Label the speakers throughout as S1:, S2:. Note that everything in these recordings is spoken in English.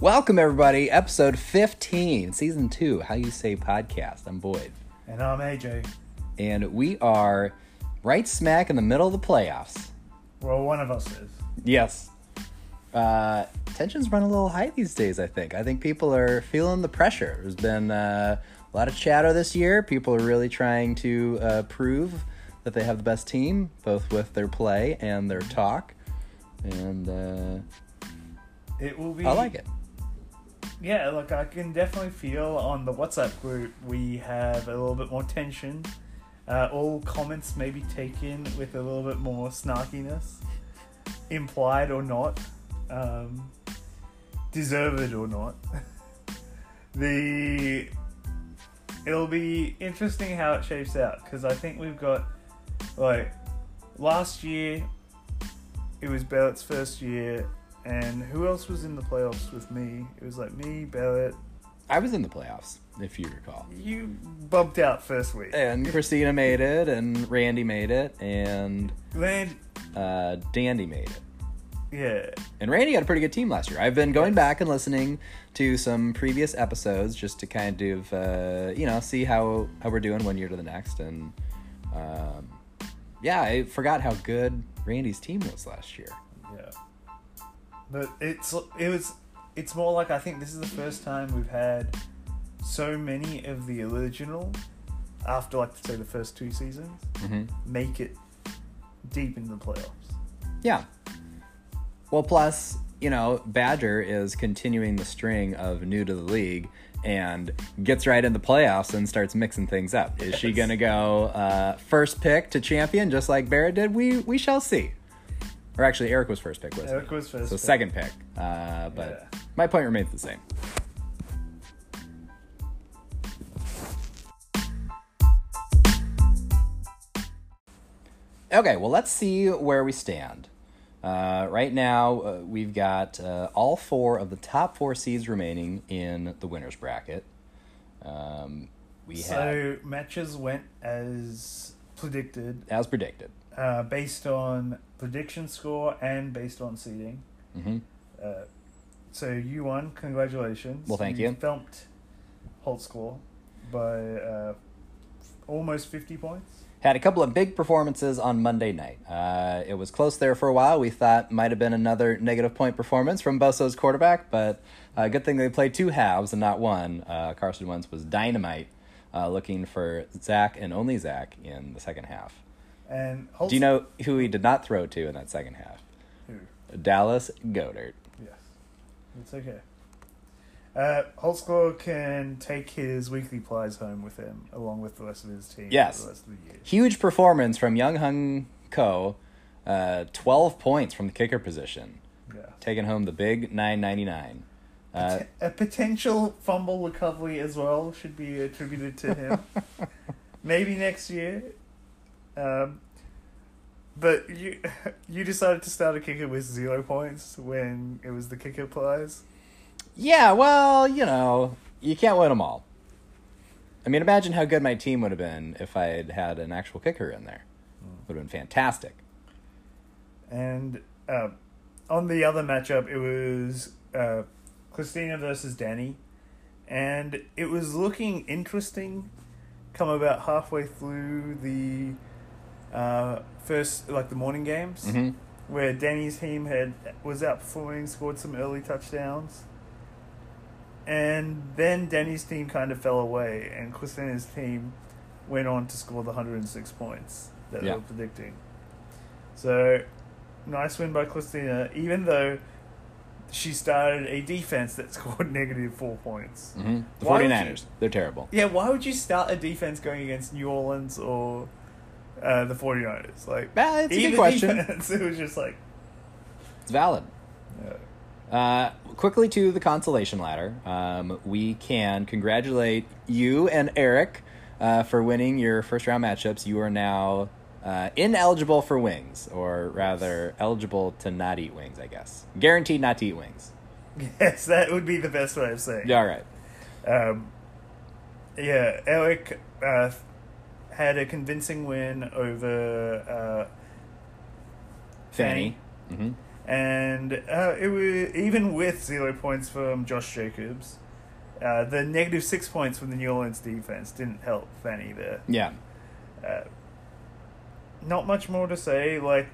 S1: Welcome, everybody. Episode 15, season two, How You Say Podcast. I'm Boyd.
S2: And I'm AJ.
S1: And we are right smack in the middle of the playoffs.
S2: Well, one of us is.
S1: Yes. Uh, tensions run a little high these days, I think. I think people are feeling the pressure. There's been uh, a lot of chatter this year. People are really trying to uh, prove that they have the best team, both with their play and their talk. And uh,
S2: It will be.
S1: I like it.
S2: Yeah, look, I can definitely feel on the WhatsApp group we have a little bit more tension. Uh, all comments may be taken with a little bit more snarkiness, implied or not, um, deserved or not. the it'll be interesting how it shapes out because I think we've got like last year it was Bellett's first year and who else was in the playoffs with me? It was like me, Bellett.
S1: I was in the playoffs, if you recall.
S2: You bumped out first week.
S1: And Christina made it, and Randy made it, and
S2: Land,
S1: uh, Dandy made it.
S2: yeah,
S1: And Randy had a pretty good team last year. I've been going back and listening to some previous episodes just to kind of, uh, you know, see how, how we're doing one year to the next. And um, yeah, I forgot how good Randy's team was last year.
S2: But it's it was it's more like I think this is the first time we've had so many of the original after like say the first two seasons
S1: Mm-hmm.
S2: make it deep into the playoffs.
S1: Yeah. Well, plus, you know, Badger is continuing the string of new to the league and gets right in the playoffs and starts mixing things up. Is she going to go uh, first pick to champion just like Barrett did? We we shall see. Or actually, Eric was first pick, wasn't
S2: Eric was first.
S1: So
S2: pick.
S1: second pick. Uh, but
S2: Yeah.
S1: my point remains the same. Okay, well, let's see where we stand. Uh, right now, uh, we've got uh, all four of the top four seeds remaining in the winners bracket. Um, we
S2: So matches went as predicted,
S1: as predicted.
S2: uh, based on prediction score and based on seeding.
S1: hmm
S2: Uh, so you won. Congratulations.
S1: Well, thank you.
S2: Thumped Holt score by uh, almost fifty points.
S1: Had a couple of big performances on Monday night. Uh, it was close there for a while. We thought might have been another negative point performance from Boso's quarterback, but uh, good thing they played two halves and not one. Uh, Carson Wentz was dynamite, uh, looking for Zach and only Zach in the second half.
S2: And
S1: Do you know who he did not throw to in that second half?
S2: Who?
S1: Dallas Goedert.
S2: Yes, it's okay. Uh, Holtzclaw can take his weekly plies home with him, along with the rest of his team.
S1: Yes.
S2: For the rest of the year.
S1: Huge performance from Young Hung Ko. Uh, 12 points from the kicker position,
S2: Yeah.
S1: taking home the big 999. Uh,
S2: Pot- a potential fumble recovery as well should be attributed to him. Maybe next year. Um, but you you decided to start a kicker with zero points when it was the kicker prize.
S1: Yeah, well, you know, you can't win them all. I mean, imagine how good my team would have been if I had had an actual kicker in there. Would have been fantastic.
S2: And uh, on the other matchup, it was uh, Christina versus Danny, and it was looking interesting. Come about halfway through the uh, first, like the morning games,
S1: hmm
S2: where Danny's team had was outperforming, scored some early touchdowns, and then Danny's team kind of fell away, and Christina's team went on to score the hundred and six points that
S1: Yeah.
S2: they were predicting. So, nice win by Christina, even though she started a defense that scored negative four points.
S1: hmm The
S2: Why
S1: 49ers, they're terrible.
S2: Yeah, why would you start a defense going against New Orleans or uh, the 49ers? Like,
S1: Ah, it's a good question.
S2: defense, it was just like,
S1: It's valid.
S2: uh,
S1: Uh, quickly to the consolation ladder. Um, we can congratulate you and Eric uh, for winning your first round matchups. You are now uh, ineligible for wings, or rather, eligible to not eat wings, I guess. Guaranteed not to eat wings.
S2: yes, that would be the best way of saying. it.
S1: Yeah, all right.
S2: Um, yeah, Eric uh, had a convincing win over uh,
S1: Fanny. hmm
S2: And uh, it was even with zero points from Josh Jacobs, uh, the negative six points from the New Orleans defense didn't help Fanny there.
S1: Yeah.
S2: Uh, not much more to say. Like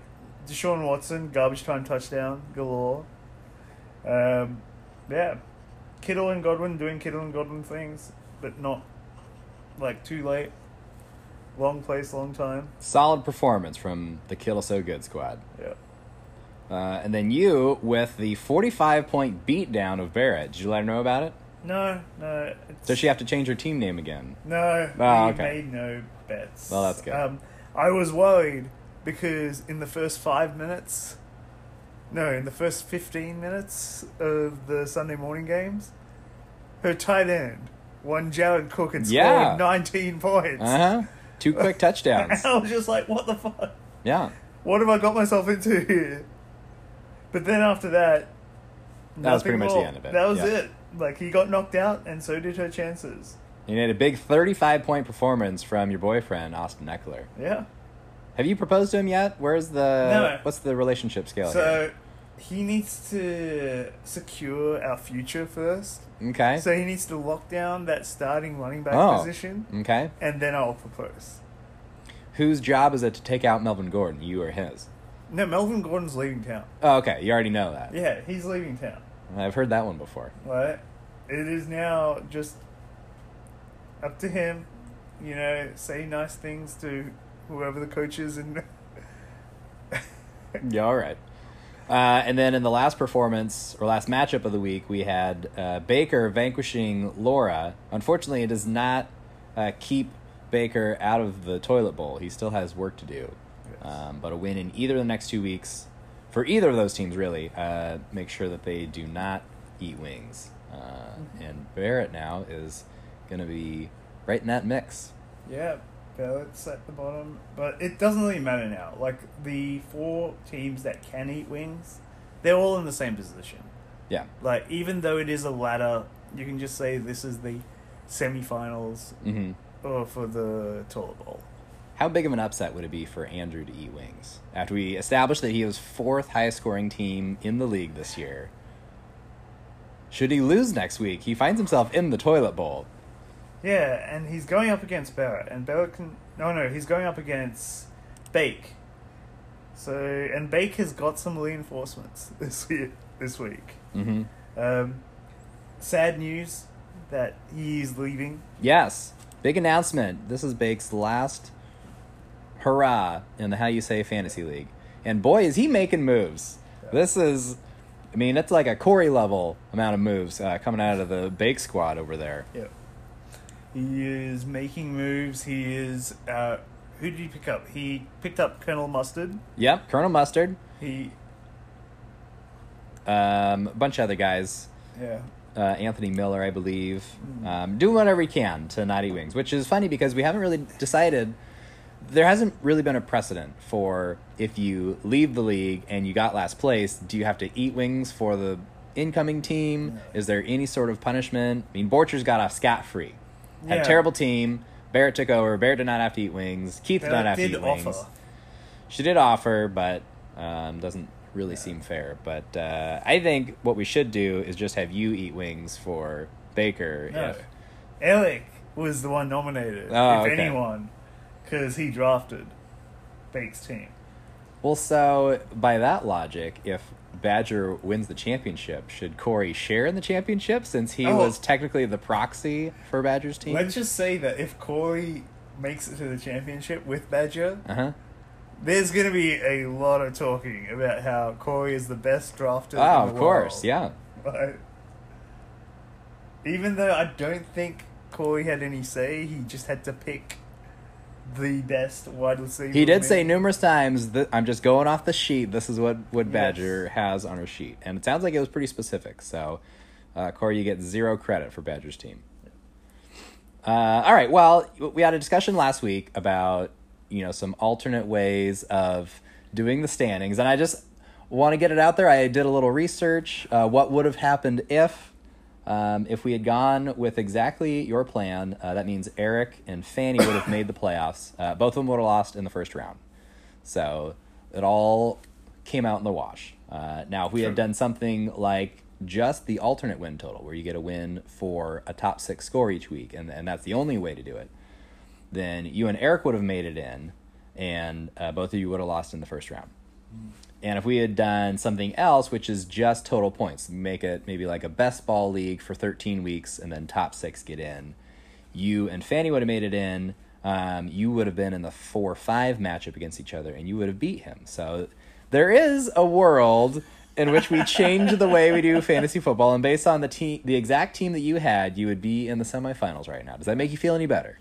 S2: Deshaun Watson, garbage time touchdown galore. Um, yeah, Kittle and Godwin doing Kittle and Godwin things, but not like too late. Long place, long time.
S1: Solid performance from the Kittle So Good squad.
S2: Yeah.
S1: Uh, and then you with the 45 point beatdown of Barrett. Did you let her know about it?
S2: No, no.
S1: Does she have to change her team name again?
S2: No,
S1: Oh, okay.
S2: made no bets.
S1: Well, that's good.
S2: Um, I was worried because in the first five minutes, no, in the first fifteen minutes of the Sunday morning games, her tight end, one Jared Cook, had scored
S1: Yeah.
S2: nineteen points.
S1: Uh huh. Two quick touchdowns.
S2: I was just like, "What the fuck?
S1: Yeah.
S2: What have I got myself into here?" But then after that,
S1: That was pretty
S2: nothing
S1: much the end of it.
S2: That was
S1: Yeah.
S2: it. Like he got knocked out, and so did her chances.
S1: You had a big 35 point performance from your boyfriend, Austin Ekeler.
S2: Yeah.
S1: Have you proposed to him yet? Where's the.
S2: No.
S1: What's the relationship scale
S2: So he needs to secure our future first.
S1: Okay.
S2: So he needs to lock down that starting running back
S1: Oh.
S2: position,
S1: Okay.
S2: and then I'll propose.
S1: Whose job is it to take out Melvin Gordon, you or his?
S2: No, Melvin Gordon's leaving town.
S1: Oh, okay. You already know that.
S2: Yeah, he's leaving town.
S1: I've heard that one before.
S2: Right? It is now just up to him. You know, say nice things to whoever the coach is, and
S1: Yeah, all right. Uh, and then in the last performance or last matchup of the week, we had uh, Baker vanquishing Laura. Unfortunately, it does not uh, keep Baker out of the toilet bowl. He still has work to do.
S2: Yes.
S1: Um, but a win in either of the next two weeks for either of those teams, really, uh, make sure that they do not eat wings. Uh, and Barrett now is going to be right in that mix.
S2: Yeah, Barrett's at the bottom, but it doesn't really matter now. Like the four teams that can eat wings, they're all in the same position.
S1: Yeah.
S2: Like even though it is a ladder, you can just say this is the semifinals
S1: hmm
S2: or for the toilet bowl.
S1: How big of an upset would it be for Andrew to eat wings after we established that he was fourth highest scoring team in the league this year? Should he lose next week, he finds himself in the toilet bowl.
S2: Yeah, and he's going up against Barrett, and Barrett can no no he's going up against Bake. So and Bake has got some reinforcements this year this week.
S1: hmm
S2: Um, sad news that he's leaving.
S1: Yes, big announcement. This is Bake's last hurrah in the How You Say Fantasy League, and boy is he making moves. This is, I mean, it's like a Corey level amount of moves uh, coming out of the Bake squad over there.
S2: Yep. He is making moves. He is. Uh, who did he pick up? He picked up Colonel Mustard.
S1: Yep, Colonel Mustard,
S2: He.
S1: um, a bunch of other guys.
S2: Yeah.
S1: uh, Anthony Miller, I believe,
S2: Mm.
S1: um, doing whatever he can to not eat wings, which is funny because we haven't really decided. There hasn't really been a precedent for if you leave the league and you got last place, do you have to eat wings for the incoming team? Is there any sort of punishment? I mean, Borchers got off scot free. Had
S2: Yeah.
S1: a terrible team. Barrett took over. Barrett did not have to eat wings. Keith did not
S2: Barrett
S1: have to
S2: did
S1: eat wings. She did offer, but um, doesn't really seem fair. But uh, I think what we should do is just have you eat wings for Baker.
S2: No.
S1: If,
S2: Alec was the one nominated,
S1: Oh,
S2: if
S1: okay.
S2: anyone, because he drafted Bake's team.
S1: well, so by that logic, if Badger wins the championship, should Corey share in the championship since he
S2: Oh.
S1: was technically the proxy for Badger's team?
S2: Let's just say that if Corey makes it to the championship with Badger,
S1: Uh huh.
S2: there's going to be a lot of talking about how Corey is the best drafter.
S1: Oh,
S2: in the
S1: of course,
S2: world.
S1: yeah.
S2: Even though I don't think Corey had any say, he just had to pick the best wide receiver.
S1: He did say numerous times that I'm just going off the sheet. This is what
S2: Yes.
S1: Badger has on her sheet, and it sounds like it was pretty specific. So, uh, Corey, you get zero credit for Badger's team. Uh, all right. Well, we had a discussion last week about you know some alternate ways of doing the standings, and I just want to get it out there. I did a little research. Uh, what would have happened if um, if we had gone with exactly your plan? Uh, that means Eric and Fanny would have made the playoffs. Uh, both of them would have lost in the first round. So it all came out in the wash. Uh, now, if we had done something like just the alternate win total, where you get a win for a top six score each week, and, and that's the only way to do it, then you and Eric would have made it in, and uh, both of you would have lost in the first round. And if we had done something else, which is just total points, make it maybe like a best ball league for 13 weeks and then top six get in, you and Fanny would have made it in. Um, you would have been in the 4 5 matchup against each other and you would have beat him. So there is a world in which we change the way we do fantasy football. And based on the, team, the exact team that you had, you would be in the semifinals right now. Does that make you feel any better?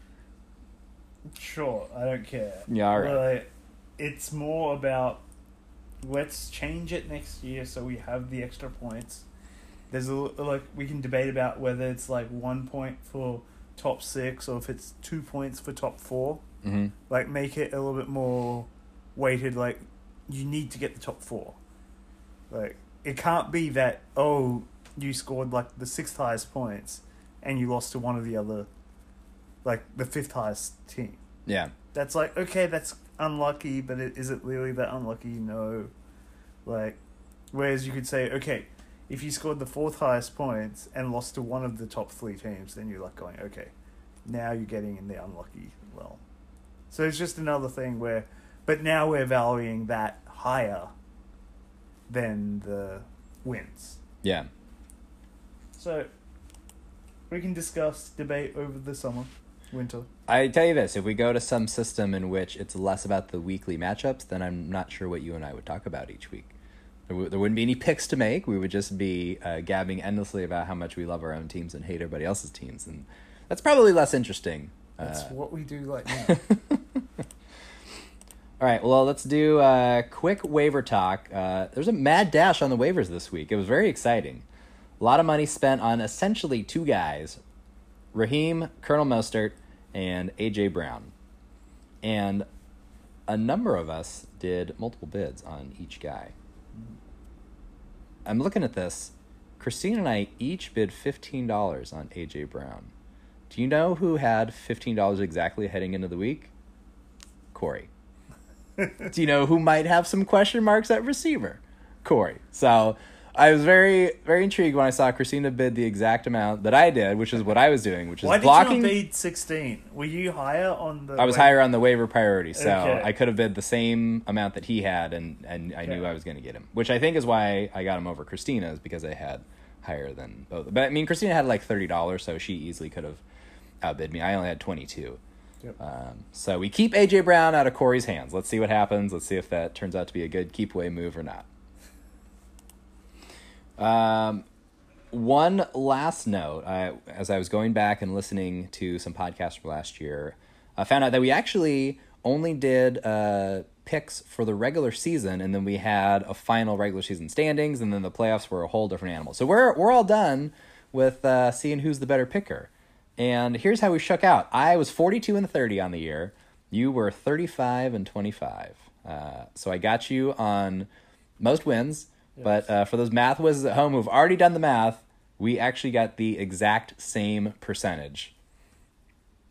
S2: Sure, I don't care.
S1: Yeah, all right.
S2: Like, it's more about let's change it next year so we have the extra points. There's a like we can debate about whether it's like one point for top six or if it's two points for top four.
S1: Mm-hmm.
S2: Like make it a little bit more weighted. Like you need to get the top four. Like it can't be that oh you scored like the sixth highest points and you lost to one of the other, like the fifth highest team
S1: Yeah.
S2: that's like okay that's unlucky but it, is it really that unlucky? No. Like whereas you could say okay if you scored the fourth highest points and lost to one of the top three teams then you're like going okay now you're getting in the unlucky well so it's just another thing where but now we're valuing that higher than the wins.
S1: Yeah.
S2: so we can discuss debate over the summer winter
S1: I tell you this: if we go to some system in which it's less about the weekly matchups, then I'm not sure what you and I would talk about each week. There, w- there wouldn't be any picks to make. We would just be uh, gabbing endlessly about how much we love our own teams and hate everybody else's teams, and that's probably less interesting.
S2: that's
S1: Uh,
S2: what we do like now
S1: all right, well, let's do a quick waiver talk. Uh, there's a mad dash on the waivers this week. It was very exciting. A lot of money spent on essentially two guys Raheem, Colonel Mostert, and A.J. Brown. And a number of us did multiple bids on each guy. I'm looking at this. Christine and I each bid $15 on A.J. Brown. Do you know who had $15 exactly heading into the week? Corey. Do you know who might have some question marks at receiver? Corey. So I was very, very intrigued when I saw Christina bid the exact amount that I did, which is what I was doing, which is
S2: Why did
S1: blocking.
S2: you not bid sixteen? Were you higher on the?
S1: I was
S2: wait-
S1: higher on the waiver priority, so
S2: Okay.
S1: I could have bid the same amount that he had, and, and I knew
S2: Okay.
S1: I was going to get him. Which I think is why I got him over Christina's because I had higher than both. But I mean, Christina had like thirty dollars, so she easily could have outbid me. I only had twenty two.
S2: Yep.
S1: Um, so we keep AJ Brown out of Corey's hands. Let's see what happens. Let's see if that turns out to be a good keep away move or not. Um, one last note: I, as I was going back and listening to some podcasts from last year, I found out that we actually only did uh, picks for the regular season, and then we had a final regular season standings, and then the playoffs were a whole different animal. So we're we're all done with uh, seeing who's the better picker. And here's how we shook out. I was 42 and 30 on the year. You were 35 and 25. Uh, so I got you on most wins. But uh, for those math whizzes at home who've already done the math, we actually got the exact same percentage.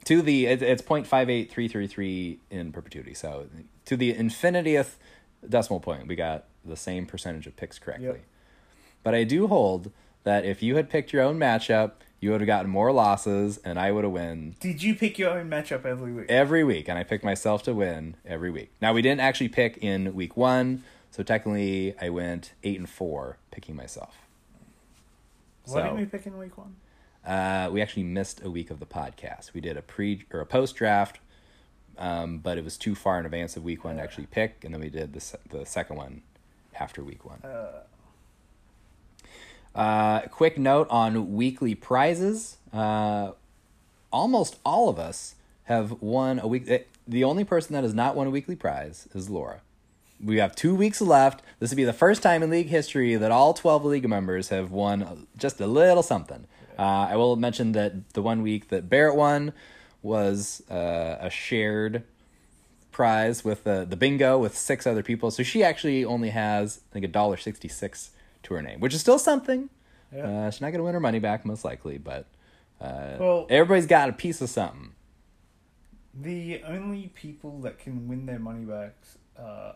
S1: To the it, it's 0.58333 in perpetuity. So to the infinitieth decimal point, we got the same percentage of picks correctly.
S2: Yep.
S1: But I do hold that if you had picked your own matchup, you would have gotten more losses, and I would have won.
S2: Did you pick your own matchup every week?
S1: every week. And I picked myself to win every week. Now we didn't actually pick in week one, so technically I went eight and four picking myself.
S2: Why
S1: So-
S2: didn't we pick in week one?
S1: Uh, we actually missed a week of the podcast. We did a pre or a post draft, um, but it was too far in advance of week one to actually pick, and then we did the the second one after week one.
S2: Uh,
S1: Uh, quick note on weekly prizes. Uh, almost all of us have won a week. eh, The only person that has not won a weekly prize is Laura. We have two weeks left. This will be the first time in league history that all 12 league members have won just a little something. Uh, I will mention that the one week that Barrett won was uh, a shared prize with the the bingo with six other people. So she actually only has I think a dollar sixty six to her name, which is still something.
S2: Yeah.
S1: Uh, she's not gonna win her money back most likely, but uh,
S2: Well-
S1: everybody's got a piece of something.
S2: the only people that can win their money back, uh,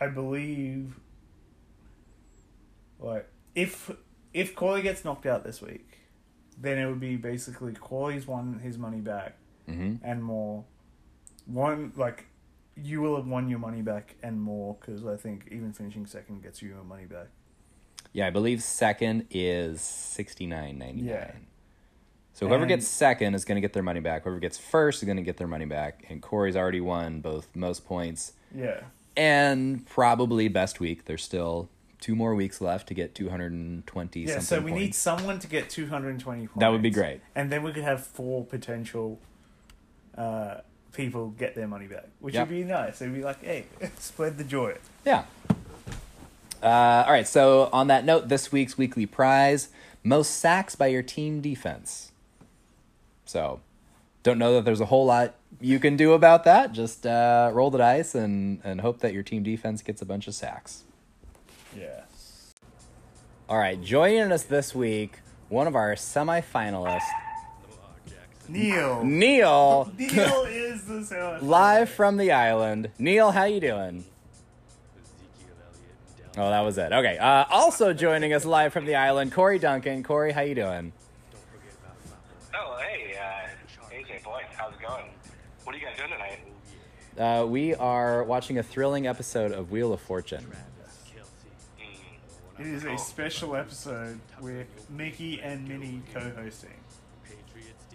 S2: I believe, Like if if Corey gets knocked out this week, then it would be basically Corey's won his money back
S1: hmm
S2: and more. One like you will have won your money back and more because I think even finishing second gets you your money back.
S1: Yeah, I believe second is sixty nine ninety nine.
S2: Yeah.
S1: So whoever
S2: And-
S1: gets second is going to get their money back. Whoever gets first is going to get their money back. And Corey's already won both most points
S2: Yeah.
S1: And probably best week. There's still two more weeks left to get two hundred and twenty.
S2: Yeah, so we need someone to get 220 points.
S1: That would be great.
S2: And then we could have four potential uh, people get their money back, which
S1: Yep.
S2: would be nice. It'd be like, hey, spread the joy.
S1: Yeah. Uh, all right. So on that note, this week's weekly prize: most sacks by your team defense. So, don't know that there's a whole lot you can do about that. Just uh, roll the dice and and hope that your team defense gets a bunch of sacks.
S2: Yes.
S1: All right. Joining us this week, one of our semifinalists,
S2: Neil.
S1: Neil,
S2: Neil is the sound.
S1: live from the island. Neil, how you doing? Oh, that was it. Okay. Uh, also joining us live from the island, Corey Duncan. Corey, how you doing?
S3: Uh,
S1: we are watching a thrilling episode of Wheel of Fortune.
S2: It is a special episode with Mickey and Minnie co-hosting.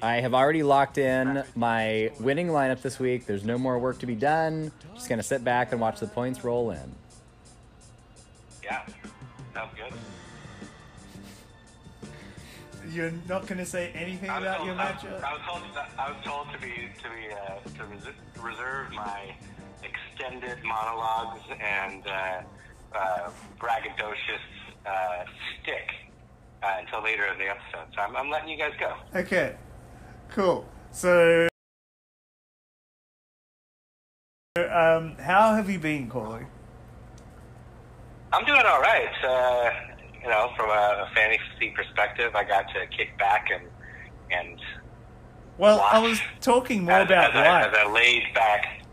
S1: I have already locked in my winning lineup this week. There's no more work to be done. Just gonna sit back and watch the points roll in.
S3: Yeah,
S2: You're not going to say anything
S3: I
S2: about
S3: told,
S2: your
S3: I,
S2: matchup?
S3: I was told, I was told to be to be uh, to res- reserve my extended monologues and uh, uh, braggadocious uh, stick uh, until later in the episode. So I'm, I'm letting you guys go.
S2: Okay, cool. So, um, how have you been, Corey?
S3: I'm doing all right. Uh, you know, from a, a fantasy perspective, I got to kick back and and
S2: Well, I was talking more
S3: as,
S2: about
S3: as, I, as. I laid back,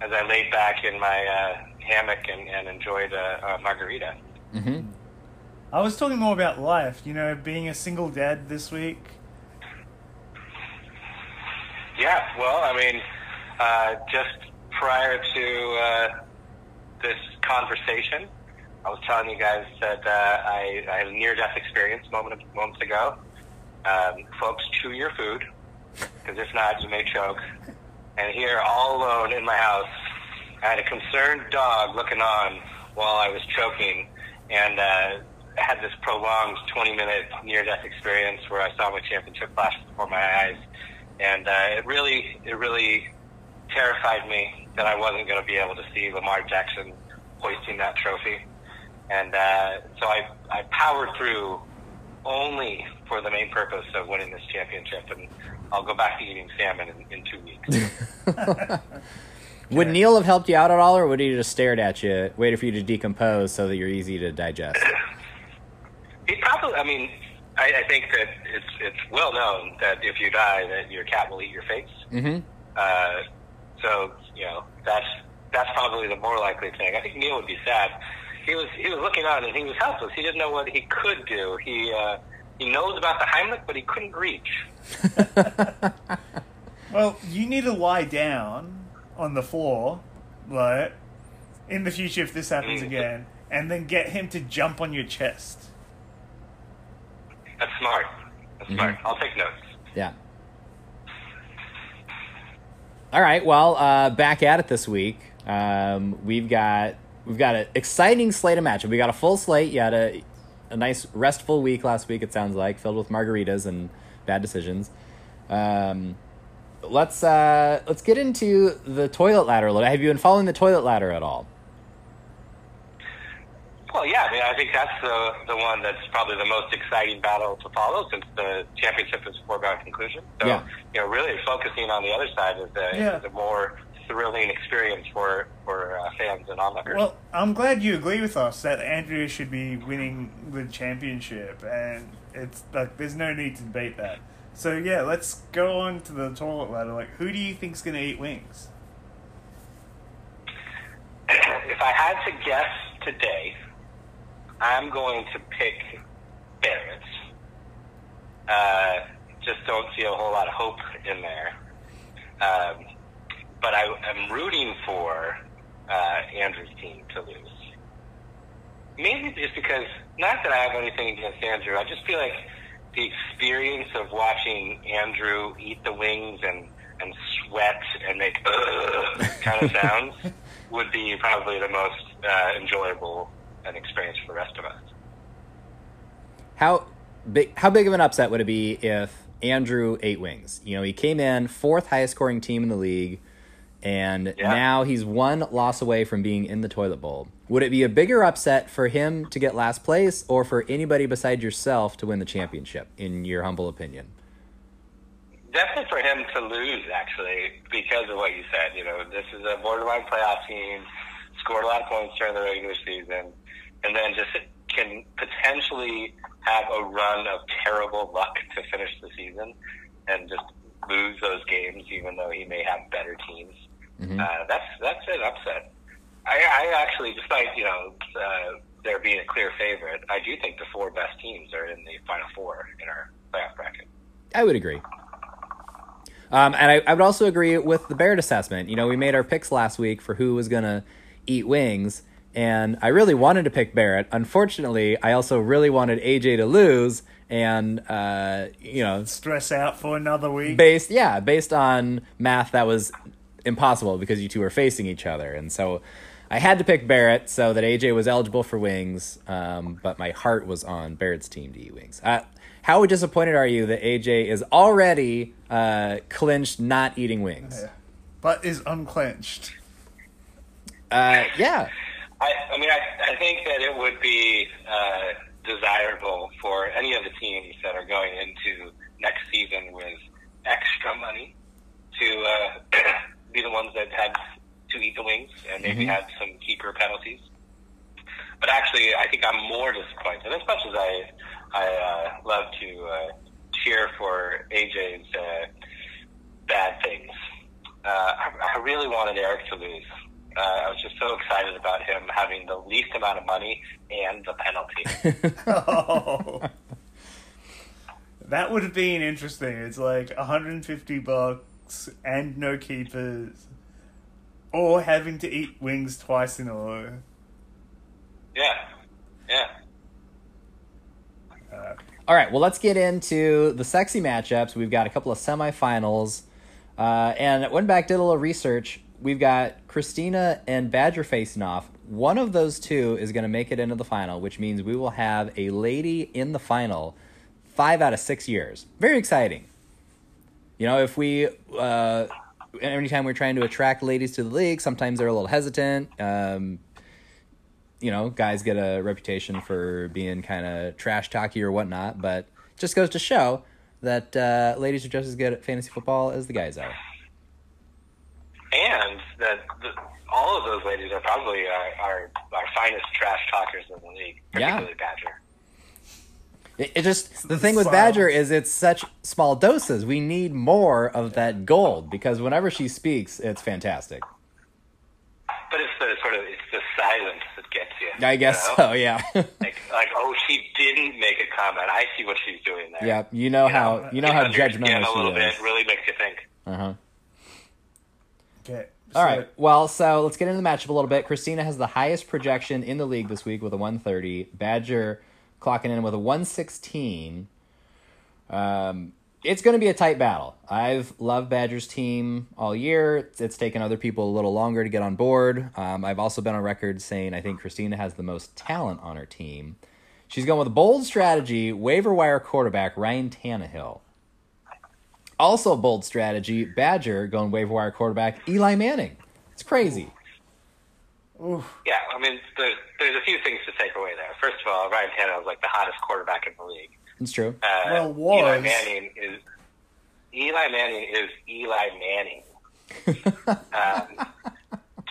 S3: as I laid back in my uh, hammock and, and enjoyed a, a margarita.
S1: Mm-hmm.
S2: I was talking more about life. You know, being a single dad this week.
S3: Yeah, well, I mean, uh, just prior to uh, this conversation, I was telling you guys that uh, I, I had a near-death experience moment moments ago. Um, folks, chew your food, because if not, you may choke. And here, all alone in my house, I had a concerned dog looking on while I was choking, and uh, had this prolonged 20-minute near-death experience where I saw my championship flash before my eyes, and uh, it really, it really terrified me that I wasn't going to be able to see Lamar Jackson hoisting that trophy, and uh, so I, I powered through only for the main purpose of winning this championship, and I'll go back to eating salmon in, in two weeks.
S1: Would Neil have helped you out at all, or would he just stared at you, waited for you to decompose so that you're easy to digest?
S3: He probably. I mean, I, I think that it's it's well known that if you die, that your cat will eat your face.
S1: Mm-hmm.
S3: Uh, so you know that's that's probably the more likely thing. I think Neil would be sad. He was he was looking on and he was helpless. He didn't know what he could do. He uh, he knows about the Heimlich, but he couldn't reach.
S2: Well, you need to lie down on the floor, right? In the future, if this happens
S3: Mm.
S2: again, and then get him to jump on your chest.
S3: That's smart. That's smart. I'll take notes.
S1: Yeah. All right. Well, uh, back at it this week. Um, we've got we've got an exciting slate of matchup. We got a full slate. You had a a nice restful week last week. It sounds like filled with margaritas and bad decisions. Um, let's uh, let's get into the toilet ladder a little. Have you been following the toilet ladder at all?
S3: Well, yeah, I mean, I think that's the the one that's probably the most exciting battle to follow since the championship is a foregone conclusion. So,
S1: Yeah.
S3: you know, really focusing on the other side is the,
S2: Yeah.
S3: is a more thrilling experience for for uh, fans and onlookers.
S2: Well, I'm glad you agree with us that Andrea should be winning the championship, and it's like there's no need to debate that. So yeah, let's go on to the toilet ladder. Like, who do you think's gonna eat wings?
S3: if I had to guess today, I'm going to pick Barrett. Uh, just don't see a whole lot of hope in there. Um, but I, I'm rooting for uh, Andrew's team to lose. Maybe just because, not that I have anything against Andrew, I just feel like the experience of watching Andrew eat the wings and, and sweat and make kind of sounds would be probably the most uh, enjoyable an experience for the rest of us.
S1: How big? How big of an upset would it be if Andrew ate wings? You know, he came in fourth highest scoring team in the league, and
S3: Yeah.
S1: now he's one loss away from being in the toilet bowl. Would it be a bigger upset for him to get last place, or for anybody besides yourself to win the championship? In your humble opinion.
S3: Definitely for him to lose, actually, because of what you said. You know, this is a borderline playoff team, scored a lot of points during the regular season, and then just can potentially have a run of terrible luck to finish the season and just lose those games, even though he may have better teams. Uh, that's that's an upset. I, I actually, despite you know uh, there being a clear favorite, I do think the four best teams are in the final four in our playoff bracket.
S1: I would agree. Um, and I, I would also agree with the Barrett assessment. You know, we made our picks last week for who was going to eat wings, and I really wanted to pick Barrett. Unfortunately, I also really wanted AJ to lose, and uh, you know,
S2: Stress out for another week.
S1: based yeah, based on math that was impossible because you two were facing each other, and so I had to pick Barrett so that AJ was eligible for wings. Um, but my heart was on Barrett's team to eat wings. Uh, how disappointed are you that AJ is already uh, clinched not eating wings?
S2: but is unclenched.
S1: Uh, yeah,
S3: I, I mean, I, I think that it would be uh, desirable for any of the teams that are going into next season with extra money to uh, be the ones that had to eat the wings and maybe had some keeper penalties. But actually, I think I'm more disappointed. As much as I, I uh, love to uh, cheer for AJ's uh, bad things, uh, I, I really wanted Eric to lose. Uh, I was just so excited about him having the least amount of money and the penalty.
S2: Oh. that would have been interesting. It's like 150 bucks and no keepers, or having to eat wings twice in a row.
S3: yeah, yeah.
S2: Uh,
S1: All right, well, let's get into the sexy matchups. We've got a couple of semifinals. Uh, and went back, did a little research. We've got Christina and Badger facing off. One of those two is going to make it into the final, which means we will have a lady in the final five out of six years. Very exciting. You know, if we, uh, anytime we're trying to attract ladies to the league, sometimes they're a little hesitant. Um, you know, guys get a reputation for being kind of trash talky or whatnot, but just goes to show that uh, ladies are just as good at fantasy football as the guys are.
S3: And that the, all of those ladies are probably our, our, our finest trash talkers in the league,
S1: Yeah.
S3: particularly Badger.
S1: It, it just the thing with Badger is it's such small doses. We need more of that gold because whenever she speaks, it's fantastic.
S3: But it's the sort of it's the silence that gets you.
S1: I guess
S3: you know?
S1: so. Yeah,
S3: Like, like, oh, she didn't make a comment. I see what she's doing there.
S1: yeah. You know how you know how
S3: Gets under your
S1: judgmental
S3: a little
S1: she is.
S3: bit really makes you think.
S1: Uh huh.
S2: okay.
S1: All
S2: so-
S1: right. Well, so let's get into the matchup a little bit. Christina has the highest projection in the league this week with a 130. Badger clocking in with a 116. Um, it's going to be a tight battle. I've loved Badger's team all year. It's, it's taken other people a little longer to get on board. Um, I've also been on record saying I think Christina has the most talent on her team. She's going with a bold strategy, waiver wire quarterback Ryan Tannehill. Also, bold strategy, Badger going waiver wire quarterback Eli Manning. It's crazy.
S2: Oof.
S3: Yeah, I mean, there's, there's a few things to take away there. First of all, Ryan Tannehill is like the hottest quarterback in the league.
S1: It's true.
S3: Uh,
S2: Well, was.
S3: Eli Manning is Eli Manning is Eli Manning. um,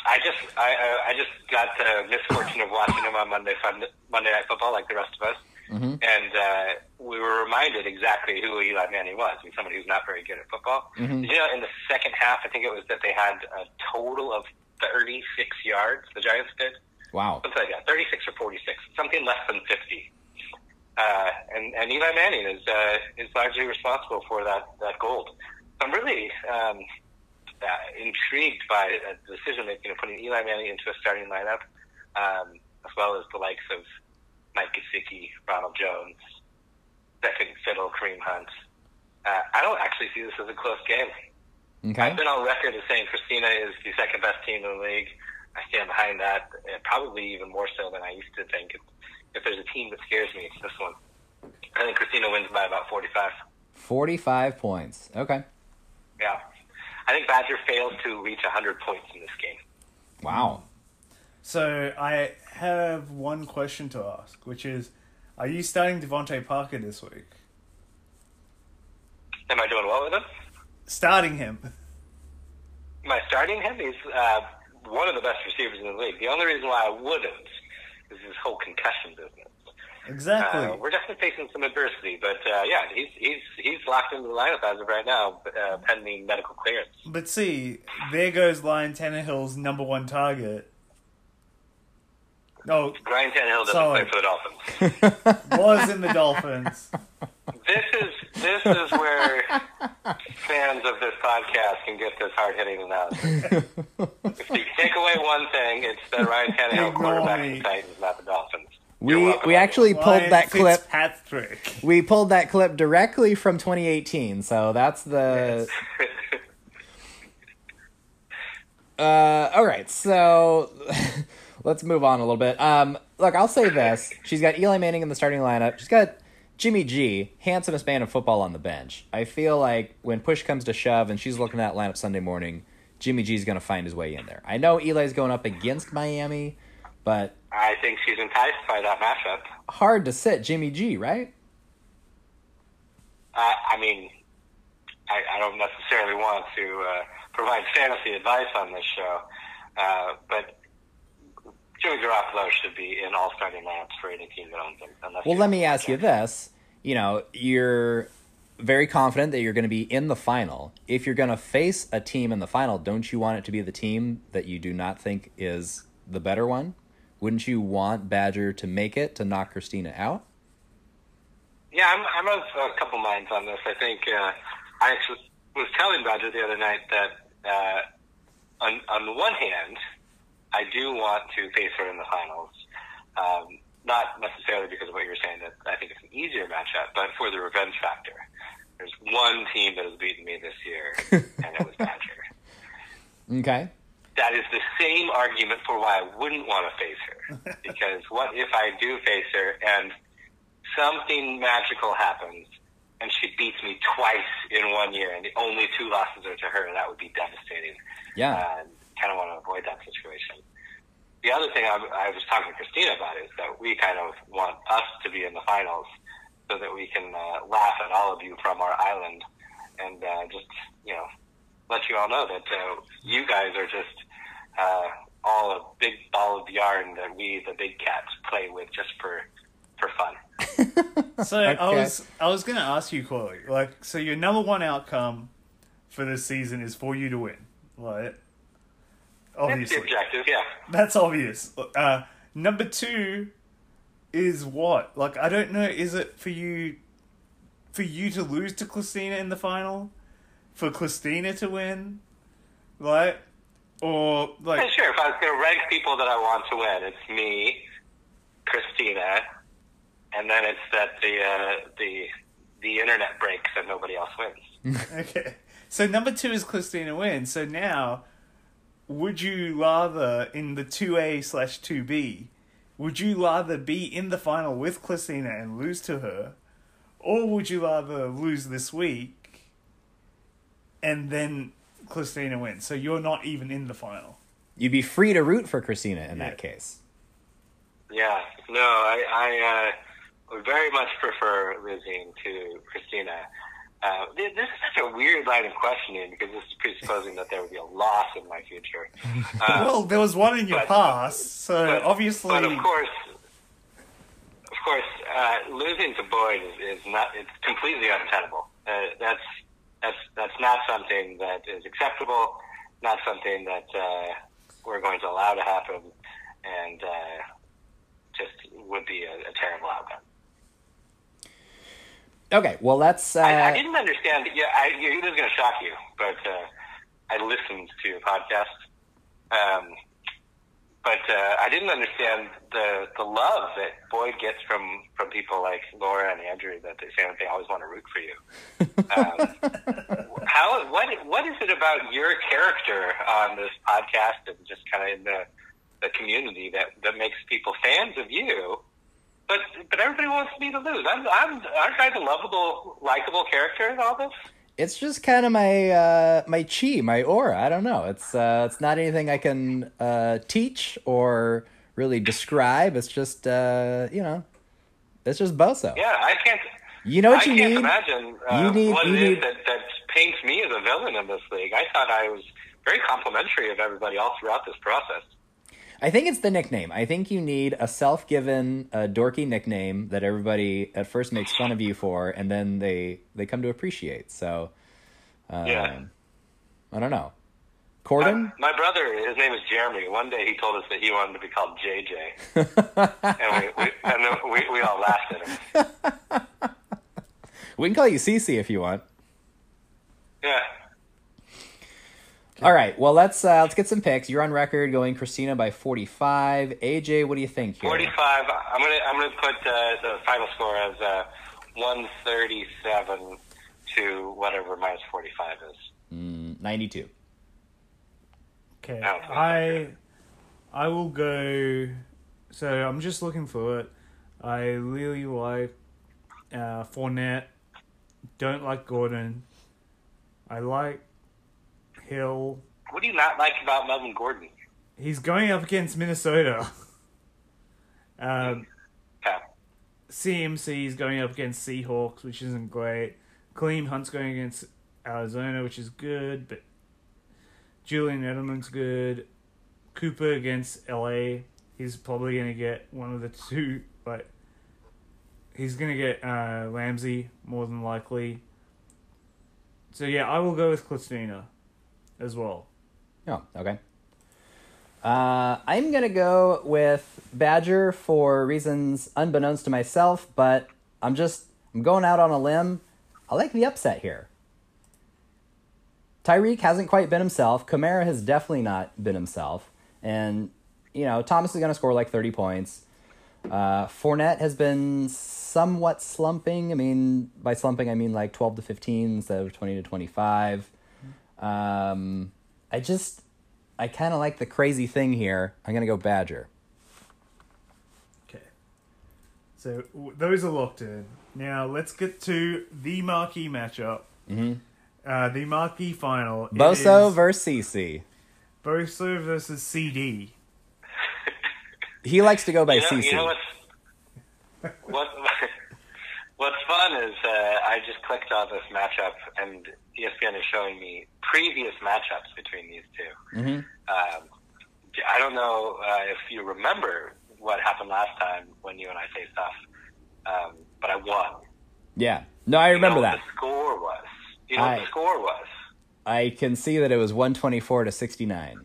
S3: I just I I I just got the misfortune of watching him on Monday Fun, Monday Night Football like the rest of us,
S1: Mhm.
S3: and uh, we were reminded exactly who Eli Manning was. He's somebody who's not very good at football.
S1: Mhm.
S3: You know in the second half, I think it was that they had a total of 36 yards. The Giants did
S1: Wow.
S3: something like that, 36 or 46, something less than 50. Uh, and, and Eli Manning is uh, is largely responsible for that that gold. So I'm really um, uh, intrigued by the decision making of putting Eli Manning into a starting lineup, um, as well as the likes of Mike Gesicki, Ronald Jones, second fiddle Kareem Hunt. Uh, I don't actually see this as a close game.
S1: Okay.
S3: I've been on record as saying Christina is the second best team in the league. I stand behind that, uh, probably even more so than I used to think. If, if there's a team that scares me, it's this one. I think Christina wins by about 45.
S1: 45 points. Okay.
S3: Yeah. I think Badger fails to reach 100 points in this game.
S1: Wow.
S2: So I have one question to ask, which is, are you starting DeVante Parker this week?
S3: Am I doing well with him?
S2: Starting him.
S3: I starting him? He's uh, one of the best receivers in the league. The only reason why I wouldn't is his whole concussion business.
S2: Exactly.
S3: Uh, we're definitely facing some adversity, but uh, yeah, he's he's he's locked into the lineup as of right now, uh, pending medical clearance.
S2: but see, there goes Ryan Tannehill's number one target. No,
S3: Ryan Tannehill doesn't
S2: Sorry.
S3: play for the Dolphins.
S2: was in the Dolphins.
S3: This is this is where fans of this podcast can get this hard hitting analysis. if you take away one thing, it's that Ryan Tannehill
S2: Ignore
S3: quarterback the Titans, not the Dolphins.
S1: We we actually pulled
S2: Ryan
S1: that clip.
S2: Fitzpatrick.
S1: We pulled that clip directly from 2018. So that's the Uh, all right, so let's move on a little bit. Um, look, I'll say this: she's got Eli Manning in the starting lineup. She's got Jimmy G, handsomest man in football, on the bench. I feel like when push comes to shove, and she's looking at that lineup Sunday morning, Jimmy G's going to find his way in there. I know Eli's going up against Miami, but
S3: I think she's enticed by that matchup.
S1: hard to sit Jimmy G, right?
S3: Uh, I mean, I, I don't necessarily want to uh, provide fantasy advice on this show, uh, but Jimmy Garoppolo should be in all starting lineups for any team that owns him.
S1: Well, let me ask you this. You know, you're very confident that you're going to be in the final. If you're going to face a team in the final, don't you want it to be the team that you do not think is the better one? Wouldn't you want Badger to make it to knock Christina out?
S3: Yeah, I'm, I'm of a couple minds on this. I think uh, I actually was telling Badger the other night that uh, on, on the one hand, I do want to face her in the finals. Um, not necessarily because of what you were saying that I think it's an easier matchup, but for the revenge factor. There's one team that has beaten me this year, and it was Badger.
S1: Okay.
S3: That is the same argument for why I wouldn't want to face her. Because what if I do face her and something magical happens and she beats me twice in one year and the only two losses are to her? That would be devastating.
S1: Yeah.
S3: And kind of want to avoid that situation. The other thing I, I was talking to Christina about is that we kind of want us to be in the finals so that we can uh, laugh at all of you from our island and uh, just, you know, let you all know that uh, you guys are just uh, all a big ball of yarn that we, the big cats, play with just for for fun.
S2: So I was I was gonna ask you, Chloe, like, so your number one outcome for this season is for you to win, right?
S3: That's the objective, yeah.
S2: that's obvious. Uh, number two is what? Like, I don't know. Is it for you, for you to lose to Christina in the final, for Christina to win, right? Or like,
S3: Yeah,
S2: like,
S3: sure. If I was going to rank people that I want to win, it's me, Christina, and then it's that the uh, the the internet breaks and nobody else wins.
S2: Okay. So number two is Christina wins. So now, would you rather in the two A slash two B, would you rather be in the final with Christina and lose to her, or would you rather lose this week, and then Christina wins? So you're not even in the final.
S1: You'd be free to root for Christina in
S2: Yeah.
S1: that case.
S3: Yeah, no, I, I uh, would very much prefer losing to Christina. Uh, this is such a weird line of questioning because this is presupposing that there would be a loss in my future. Uh,
S2: well, there was one in your
S3: but-
S2: past, so
S3: but,
S2: obviously.
S3: but of course, of course, uh, losing to Boyd is, is not. It's completely untenable. Uh, that's that's that's not something that is acceptable. Not something that uh, we're going to allow to happen. and uh, just would be a, a terrible outcome.
S1: Okay, well that's. Uh,
S3: I, I didn't understand. Yeah, I, you, this is going to shock you, but uh, I listened to your podcast, um, but uh, I didn't understand the the love that Boyd gets from from people like Laura and Andrew that they say that they always want to root for you. Um, how what what is it about your character on this podcast and just kind of in the the community that that makes people fans of you? But but everybody wants me to lose. I'm I'm aren't I the lovable, likable character in all this?
S1: it's just kind of my uh, my chi, my aura. I don't know. It's uh, it's not anything I can uh, teach or really describe. It's just uh, you know, it's just Boso.
S3: Yeah, I can't.
S1: You know what
S3: I
S1: you
S3: can't
S1: need?
S3: imagine uh,
S1: You need-
S3: what
S1: you
S3: it is
S1: need-
S3: that, that paints me as a villain in this league. I thought I was very complimentary of everybody all throughout this process.
S1: I think it's the nickname. I think you need a self-given, uh, dorky nickname that everybody at first makes fun of you for, and then they they come to appreciate. So, um,
S3: Yeah.
S1: I don't know.
S3: My,
S1: Corden.
S3: my brother, his name is Jeremy. One day he told us that he wanted to be called JJ, and we, we and then we, we all laughed at him.
S1: we can call you Cece if you want.
S3: Yeah.
S1: All right. Well, let's uh, let's get some picks. You're on record going Christina by 45. AJ, what do you think here?
S3: 45. I'm gonna I'm gonna put uh, the final score as uh, 137 to whatever minus 45 is.
S1: Mm, 92.
S2: Okay, I I will go. So I'm just looking for it. I really like uh, Fournette. Don't like Gordon. I like Hill.
S3: What do you not like about Melvin Gordon?
S2: He's going up against Minnesota. um,
S3: Okay.
S2: CMC is going up against Seahawks, which isn't great. Kareem Hunt's going against Arizona, which is good, but Julian Edelman's good. Cooper against LA, he's probably going to get one of the two, but he's going to get uh, Ramsey more than likely. So yeah, I will go with Christina as well.
S1: Oh, okay. Uh, I'm gonna go with Badger for reasons unbeknownst to myself, but I'm just I'm going out on a limb. I like the upset here. Tyreek hasn't quite been himself. Kamara has definitely not been himself, and you know Thomas is gonna score like 30 points. Uh, Fournette has been somewhat slumping. I mean, by slumping, I mean like 12 to 15 instead of 20 to 25. Um, I just, I kind of like the crazy thing here. I'm going to go Badger.
S2: Okay. So w- those are locked in. Now let's get to the marquee matchup.
S1: Mm-hmm.
S2: Uh, the marquee final. It
S1: Boso
S2: is
S1: versus CC.
S2: Boso versus CD.
S1: He likes to go by
S3: you know,
S1: CC.
S3: You know what's what what's fun is uh, I just clicked on this matchup and ESPN is showing me previous matchups between these 2
S1: Mhm.
S3: Um, I don't know uh, if you remember what happened last time when you and I faced off, um, but I won.
S1: yeah. No, I remember
S3: you know
S1: that.
S3: The score was. You know
S1: I-
S3: what the score was?
S1: I can see that it was 124 to 69.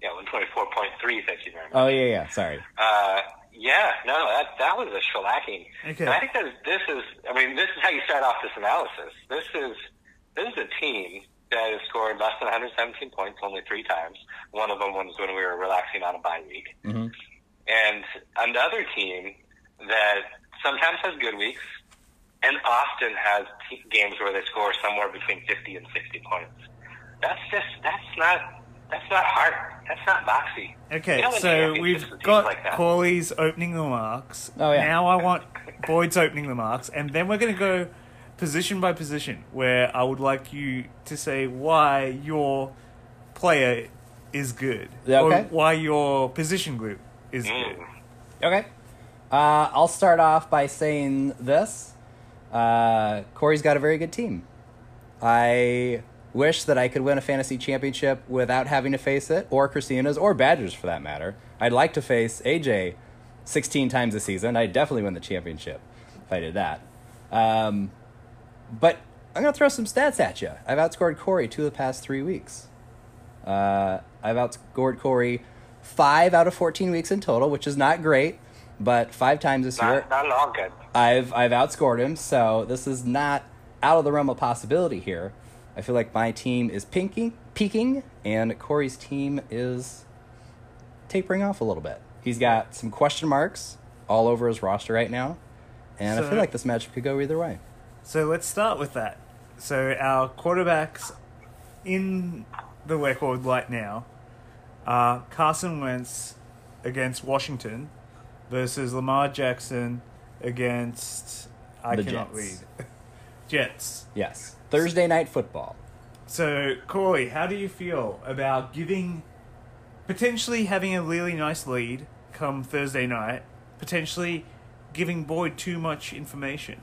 S3: Yeah, one twenty four point three. Thank you very much.
S1: Oh, yeah, yeah. Sorry.
S3: Uh, yeah, no, that that was a shellacking.
S2: Okay.
S3: And I think that this is, I mean, this is how you start off this analysis. This is this is a team that has scored less than 117 points only three times. One of them was when we were relaxing on a bye week,
S1: Mhm.
S3: and another team that sometimes has good weeks and often has t- games where they score somewhere between 50 and 60 points. That's just that's not that's not hard. That's not boxy.
S2: Okay,
S3: You don't
S2: so we've got
S3: like that.
S2: Corey's opening the marks.
S1: Oh, yeah.
S2: Now I want Boyd's opening the marks, and then we're going to go position by position, where I would like you to say why your player is good,
S1: Yeah, okay.
S2: or why your position group is good.
S3: Mm.
S1: Okay. Uh, I'll start off by saying this. Uh, Corey's got a very good team. I wish that I could win a fantasy championship without having to face it, or Christina's, or Badgers for that matter. I'd like to face AJ 16 times a season. I'd definitely win the championship if I did that. Um, but I'm going to throw some stats at you. I've outscored Corey two of the past three weeks. Uh, I've outscored Corey five out of 14 weeks in total, which is not great, but five times this year
S3: Not, not at all good.
S1: I've I've outscored him, so this is not out of the realm of possibility here. I feel like my team is pinking, peaking, and Corey's team is tapering off a little bit. He's got some question marks all over his roster right now, and I feel like this match could go either way.
S2: So let's start with that. So our quarterbacks in the record right now are Carson Wentz against Washington versus Lamar Jackson against I
S1: The
S2: cannot
S1: Jets.
S2: read. Jets.
S1: Yes, Thursday night football.
S2: So Corey, how do you feel about giving potentially having a really nice lead come Thursday night, potentially giving Boyd too much information?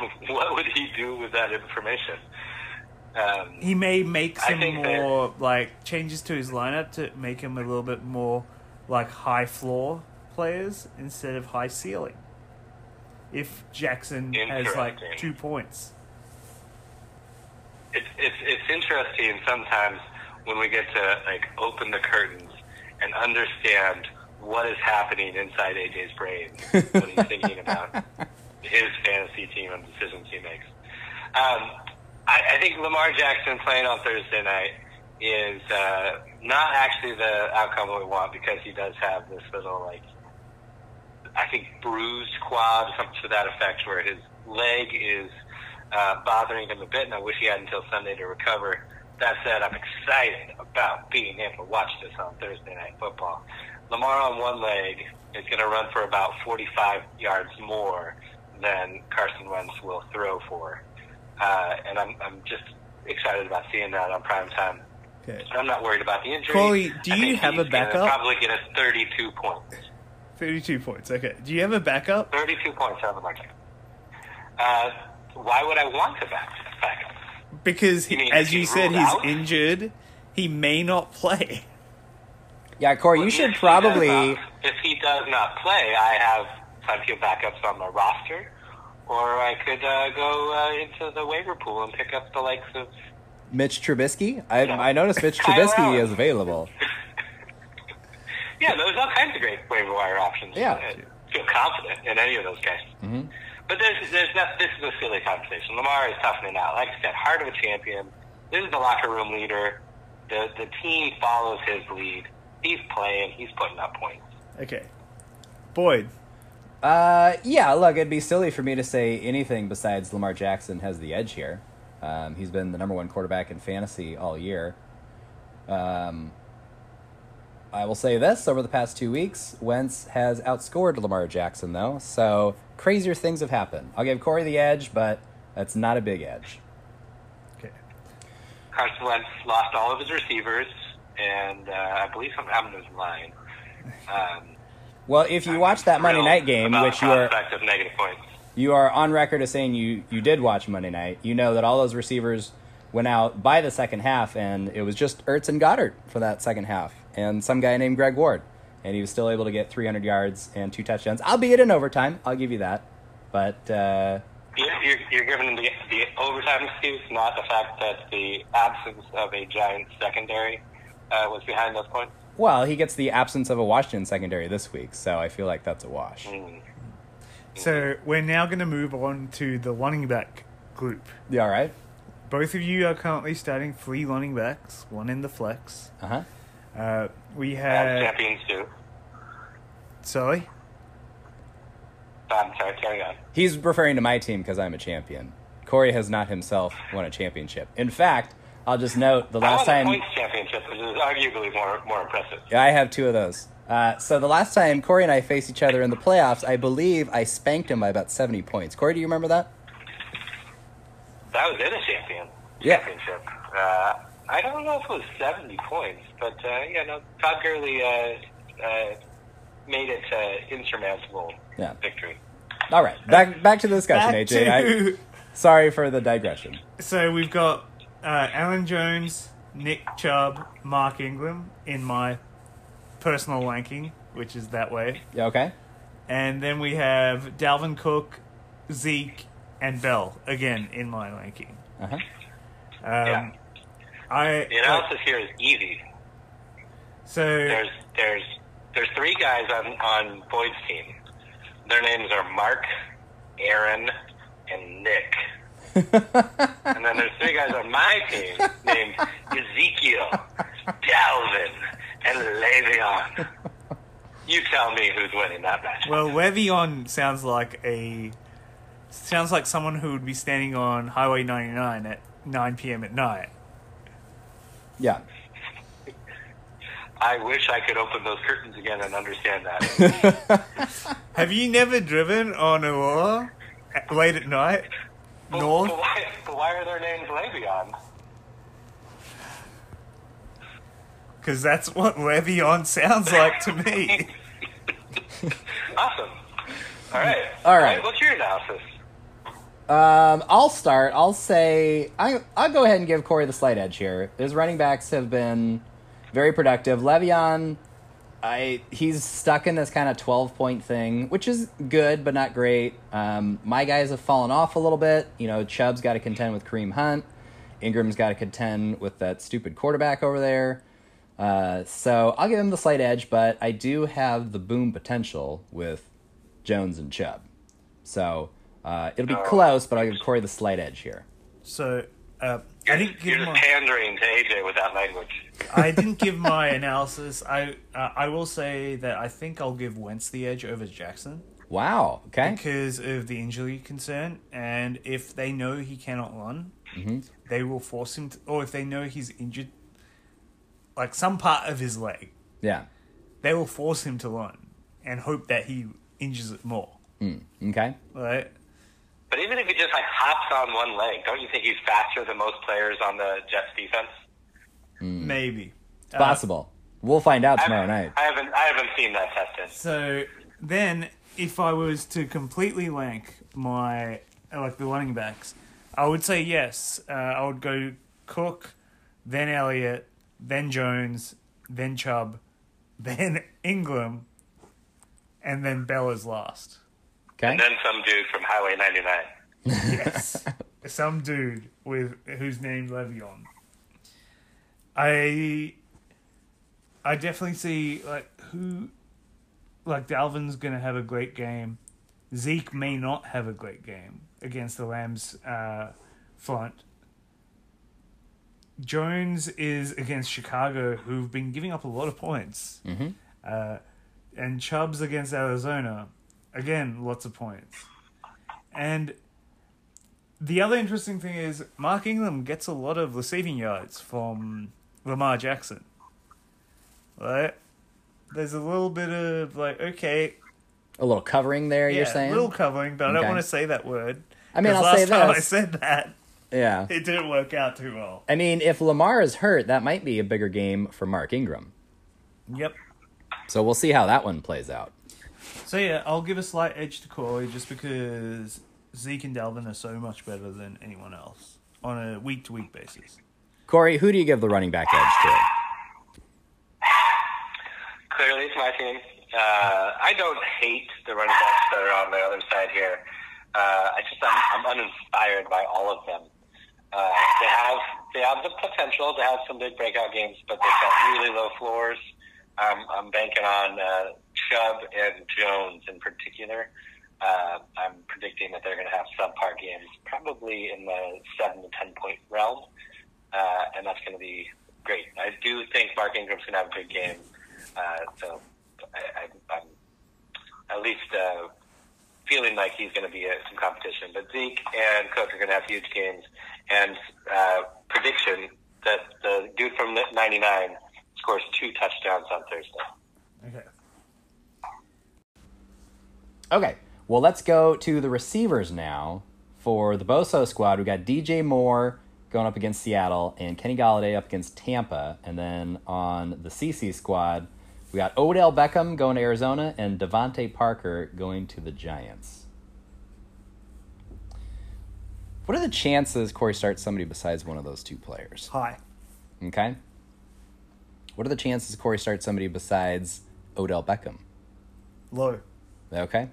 S3: what would he do with that information? Um,
S2: he may make some
S3: think that-
S2: more like changes to his lineup to make him a little bit more like high floor players instead of high ceiling. If Jackson has like two points,
S3: it's it's it's interesting sometimes when we get to like open the curtains and understand what is happening inside AJ's brain when he's thinking about his fantasy team and decisions he makes. Um, I, I think Lamar Jackson playing on Thursday night is uh, not actually the outcome we want because he does have this little like I think bruised quad, something to that effect, where his leg is uh, bothering him a bit, and I wish he had until Sunday to recover. That said, I'm excited about being able to watch this on Thursday Night Football. Lamar on one leg is going to run for about 45 yards more than Carson Wentz will throw for, uh, and I'm I'm just excited about seeing that on prime time.
S2: okay.
S3: I'm not worried about the injury.
S2: Corey, do you have a backup?
S3: Probably get us 32 points.
S2: Thirty-two points. Okay. Do you have a backup?
S3: 32 points I of the market. Uh, why would I want to back, backup?
S2: Because he,
S3: You
S2: as
S3: if
S2: you said,
S3: ruled
S2: he's
S3: out?
S2: injured. He may not play.
S1: Yeah, Corey, you should probably.
S3: not- if he does not play, I have plenty of backups on my roster, or I could uh, go uh, into the waiver pool and pick up the likes of.
S1: Mitch Trubisky. I,
S3: No.
S1: I noticed Mitch
S3: Kyle
S1: Trubisky
S3: Allen.
S1: is available.
S3: Yeah, there's all kinds of great waiver wire options.
S1: Yeah.
S3: I feel confident in any of those guys.
S1: hmm
S3: But there's, there's not, this is a silly conversation. Lamar is toughening out. Like I said, heart of a champion. This is the locker room leader. The the team follows his lead. He's playing. He's putting up points.
S2: Okay. Boyd.
S1: Uh, yeah, look, it'd be silly for me to say anything besides Lamar Jackson has the edge here. Um, he's been the number one quarterback in fantasy all year. Um, I will say this over the past two weeks, Wentz has outscored Lamar Jackson, though, so crazier things have happened. I'll give Corey the edge, but that's not a big edge.
S2: Okay.
S3: Carson Wentz lost all of his receivers, and uh, I believe something happened to his line. Um,
S1: Well, if you watch that Monday night game, which you are
S3: of negative points.
S1: you are on record as saying you you did watch Monday night, you know that all those receivers went out by the second half, and it was just Ertz and Goedert for that second half, and some guy named Greg Ward, and he was still able to get 300 yards and two touchdowns, albeit in overtime. I'll give you that, but uh,
S3: You're, you're, you're giving him the, the overtime excuse, not the fact that the absence of a giant secondary uh, was behind those points.
S1: Well, he gets the absence of a Washington secondary this week, so I feel like that's a wash.
S3: Mm.
S2: So we're now going to move on to the running back group.
S1: Yeah, all right?
S2: Both of you are currently starting three running backs, one in the flex.
S1: Uh huh.
S2: Uh, we
S3: And
S2: have.
S3: champions too.
S2: Sorry?
S3: I'm sorry, carry on.
S1: He's referring to my team because I'm a champion. Corey has not himself won a championship. In fact, I'll just note the last
S3: won
S1: time.
S3: the points championship, which is arguably more more impressive.
S1: Yeah, I have two of those. Uh, so the last time Corey and I faced each other in the playoffs, I believe I spanked him by about 70 points. Corey, do you remember that?
S3: That was in a champion
S1: Yeah.
S3: championship. Uh, I don't know if it was 70 points, but uh, yeah, no, Todd Gurley uh, uh, made it uh, insurmountable
S1: Yeah.
S3: victory.
S1: All right, back back to the discussion,
S2: Back
S1: AJ. I,
S2: to-
S1: sorry for the digression.
S2: So we've got uh, Aaron Jones, Nick Chubb, Mark Ingram in my personal ranking, which is that way.
S1: Yeah, okay.
S2: And then we have Dalvin Cook, Zeke, and Bell again in my ranking.
S1: Uh huh.
S2: Um,
S3: Yeah.
S2: I
S3: The analysis here is easy.
S2: So
S3: There's there's there's three guys on on Boyd's team. Their names are Mark, Aaron, and Nick. and then there's three guys on my team named Ezekiel, Dalvin, and Le'Veon. You tell me who's winning that match.
S2: well, Le'Veon sounds like a sounds like someone who would be standing on Highway 99 at 9 p.m. at night.
S1: Yeah.
S3: I wish I could open those curtains again and understand that.
S2: Have you never driven on Aurora at- late at night?
S3: But,
S2: North?
S3: but, why, but why are their names Le'Veon?
S2: Because that's what Le'Veon sounds like to me.
S3: Awesome. All right.
S1: All right.
S3: What's your analysis?
S1: Um, I'll start. I'll say I I'll go ahead and give Corey the slight edge here. His running backs have been very productive. Le'Veon, I he's stuck in this kind of twelve point thing, which is good but not great. Um, my guys have fallen off a little bit. You know, Chubb's got to contend with Kareem Hunt. Ingram's got to contend with that stupid quarterback over there. Uh, so I'll give him the slight edge, but I do have the boom potential with Jones and Chubb. So uh, it'll be close, but I'll give Corey the slight edge here.
S2: So uh, I didn't give
S3: You're
S2: give
S3: just
S2: my
S3: pandering to AJ with that language.
S2: I didn't give my analysis. I uh, I will say that I think I'll give Wentz the edge over Jackson
S1: Wow. Okay.
S2: because of the injury concern, and if they know he cannot run,
S1: Mm-hmm.
S2: they will force him to, or if they know he's injured, like some part of his leg,
S1: Yeah.
S2: they will force him to run and hope that he injures it more.
S1: Mm. Okay.
S2: Right?
S3: But even if he just like hops on one leg, don't you think he's faster than most players on the Jets defense?
S2: Maybe.
S1: It's possible. We'll find out tomorrow
S3: haven't,
S1: night.
S3: I haven't I haven't seen that tested.
S2: So then, if I was to completely rank my like the running backs, I would say yes. Uh, I would go Cook, then Elliott, then Jones, then Chubb, then Ingram, and then Bella's last.
S1: Okay.
S3: And then some dude from Highway 99.
S2: Yes, some dude with who's named Le'Veon. I I definitely see like who like Dalvin's gonna have a great game. Zeke may not have a great game against the Rams uh, front. Jones is against Chicago, who've been giving up a lot of points.
S1: Mhm.
S2: Uh, and Chubb's against Arizona, again, lots of points. And the other interesting thing is Mark Ingram gets a lot of receiving yards from Lamar Jackson. Right? There's a little bit of like, okay,
S1: A little covering there,
S2: yeah,
S1: you're saying?
S2: a little covering, but I don't want to say that word.
S1: I mean, I'll
S2: last
S1: say
S2: time I said that,
S1: Yeah.
S2: it didn't work out too well.
S1: I mean, if Lamar is hurt, that might be a bigger game for Mark Ingram.
S2: Yep.
S1: So we'll see how that one plays out.
S2: So yeah, I'll give a slight edge to Corey just because Zeke and Dalvin are so much better than anyone else on a week to week basis.
S1: Corey, who do you give the running back edge to?
S3: Clearly, it's my team. Uh, I don't hate the running backs that are on the other side here. Uh, I just I'm, I'm uninspired by all of them. Uh, they have they have the potential to have some big breakout games, but they've got really low floors. Um, I'm banking on uh, Chubb and Jones in particular. Uh, I'm predicting that they're going to have subpar games, probably in the seven to ten point realm, uh, and that's going to be great. I do think Mark Ingram's going to have a big game, uh, so I, I, I'm at least uh, feeling like he's going to be uh, some competition. But Zeke and Cook are going to have huge games, and uh, prediction that the dude from '99 scores two touchdowns on Thursday.
S2: Okay.
S1: Okay. Well, let's go to the receivers now. For the Boso squad, we got DJ Moore going up against Seattle and Kenny Golladay up against Tampa. And then on the CC squad, we got Odell Beckham going to Arizona and DeVante Parker going to the Giants. What are the chances Corey starts somebody besides one of those two players?
S2: Hi.
S1: Okay. What are the chances Corey starts somebody besides Odell Beckham?
S2: Low.
S1: Okay.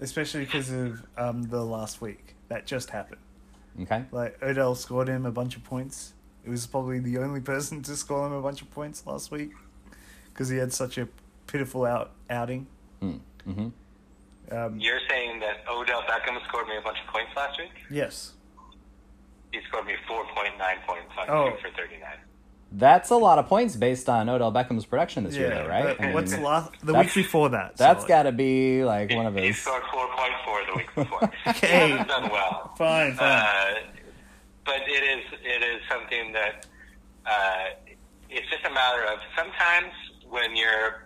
S2: Especially because of um, the last week. That just happened.
S1: Okay.
S2: Like, Odell scored him a bunch of points. It was probably the only person to score him a bunch of points last week. because he had such a pitiful out outing.
S1: Mm-hmm.
S2: Um,
S3: You're saying that Odell Beckham scored me a bunch of points last week?
S2: yes.
S3: He scored me 4.9 points on
S2: Oh.
S3: 2 for 39.
S1: That's a lot of points based on Odell Beckham's production this year, though, right?
S2: but
S1: I mean,
S2: what's last the
S1: that's-
S2: week before that?
S1: that's
S2: so-
S1: got to be like one of
S3: he
S1: his.
S3: scored 4.4 the week before.
S2: Okay.
S3: He hasn't done well.
S2: fine, fine.
S3: Uh, but it is it is something that uh, it's just a matter of sometimes when you're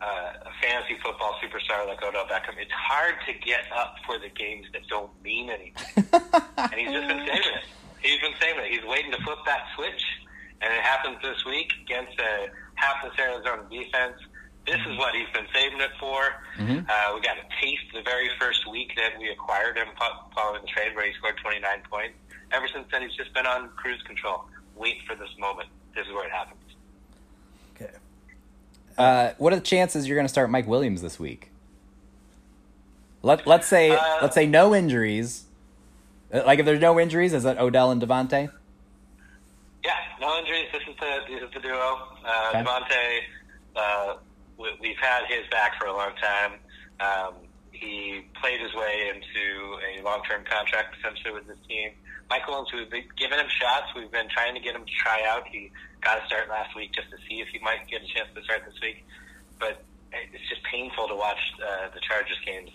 S3: uh, a fantasy football superstar like Odell Beckham, it's hard to get up for the games that don't mean anything. and he's just been saving it. He's been saving it. He's waiting to flip that switch, and it happens this week against a hapless Arizona defense. This is what he's been saving it for.
S1: Mhm.
S3: Uh, we got a taste the very first week that we acquired him following the trade where he scored 29 points. Ever since then, he's just been on cruise control. Wait for this moment. This is where it happens.
S2: okay.
S1: Uh, what are the chances you're going to start Mike Williams this week? Let Let's say
S3: Uh,
S1: let's say no injuries. Uh, Like if there's no injuries, is it Odell and
S3: DeVante? No injuries. This is the this is the duo. Uh,
S1: Okay.
S3: DeVante, uh, we, we've had his back for a long time. Um, he played his way into a long term contract essentially with this team. Michael Owens, we've been giving him shots. We've been trying to get him to try out. He got a start last week just to see if he might get a chance to start this week. But it's just painful to watch uh, the Chargers games.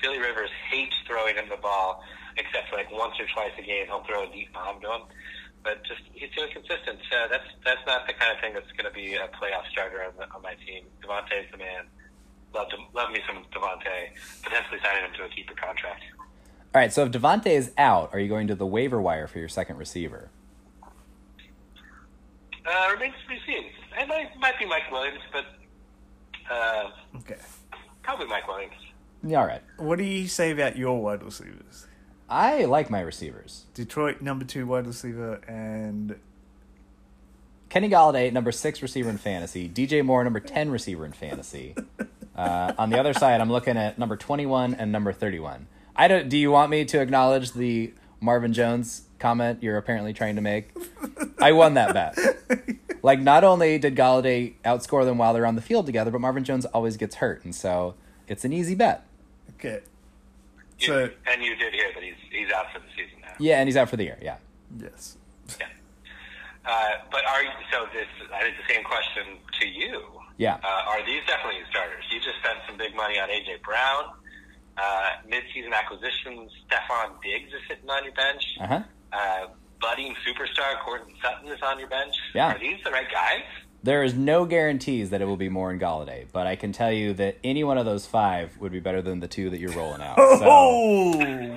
S3: Philly Rivers hates throwing him the ball, except for like once or twice a game he'll throw a deep bomb to him. But just he's too inconsistent. Uh, that's that's not the kind of thing that's going to be a playoff starter on, the, on my team. DeVante's the man. Love to, love me some DeVante. Potentially signing him to a keeper contract.
S1: All right. So if DeVante is out, are you going to the waiver wire for your second receiver?
S3: Uh, remains to be seen. It might, might be Mike Williams, but uh,
S2: Okay.
S3: probably Mike Williams.
S1: Yeah, all right.
S2: What do you say about your wide receivers?
S1: I like my receivers.
S2: Detroit number two wide receiver and
S1: Kenny Golladay, number six receiver in fantasy. DJ Moore, number ten receiver in fantasy. Uh, on the other side, I'm looking at number 21 and number 31. I don't. Do you want me to acknowledge the Marvin Jones comment you're apparently trying to make? I won that bet. Like, not only did Golladay outscore them while they're on the field together, but Marvin Jones always gets hurt, and so it's an easy bet.
S2: okay.
S3: You-
S2: So
S3: and you did hear that he's he's out for the season now.
S1: Yeah, and he's out for the year. Yeah.
S2: yes.
S3: Yeah. Uh, but are so this? I think the same question to you.
S1: Yeah.
S3: Uh, are these definitely starters? You just spent some big money on AJ Brown. Uh, mid-season acquisitions. Stefon Diggs is sitting on your bench.
S1: Uh huh.
S3: Uh, budding superstar Courtland Sutton is on your bench.
S1: Yeah.
S3: Are these the right guys?
S1: There is no guarantees that it will be more in Golladay, but I can tell you that any one of those five would be better than the two that you're rolling out. So,
S2: Oh,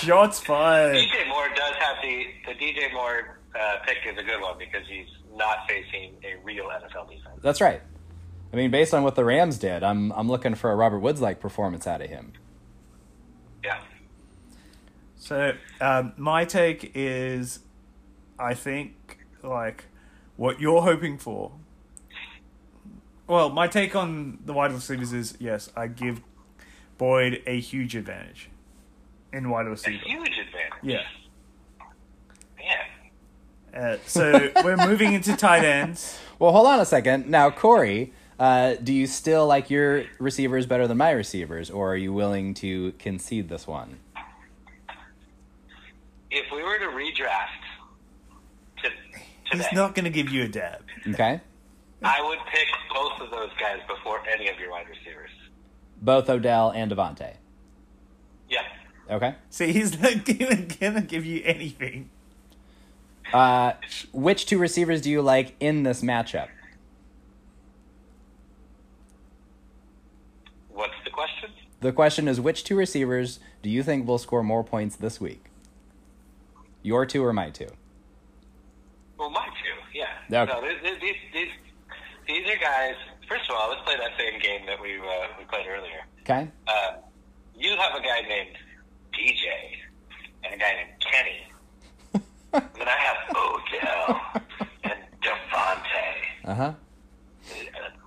S2: shots fired.
S3: DJ Moore does have the the DJ Moore uh, pick is a good one because he's not facing a real NFL defense.
S1: that's right. I mean, based on what the Rams did, I'm I'm looking for a Robert Woods like performance out of him.
S3: Yeah.
S2: So um, my take is, I think like what you're hoping for. Well, my take on the wide receivers is yes, I give Boyd a huge advantage in wide
S3: receivers.
S2: A
S3: huge advantage.
S2: Yeah.
S3: Man.
S2: Uh, so we're moving into tight ends.
S1: Well, hold on a second. Now, Corey, uh, do you still like your receivers better than my receivers, or are you willing to concede this one?
S3: If we were to redraft to
S2: He's not going to give you a dab.
S1: Okay,
S3: I would pick both of those guys before any of your wide receivers.
S1: both Odell and DeVante.
S3: Yeah.
S1: Okay.
S2: See, he's not even going to give you anything.
S1: Uh, which two receivers do you like in this matchup?
S3: What's the question?
S1: The question is, which two receivers do you think will score more points this week? Your two or my two?
S3: Well, my two. Yeah.
S1: Okay.
S3: No, these, these, these, these are guys. First of all, let's play that same game that we uh, we played earlier.
S1: Okay.
S3: Uh, you have a guy named DJ and a guy named Kenny. and then I have Odell and DeVante.
S1: Uh huh.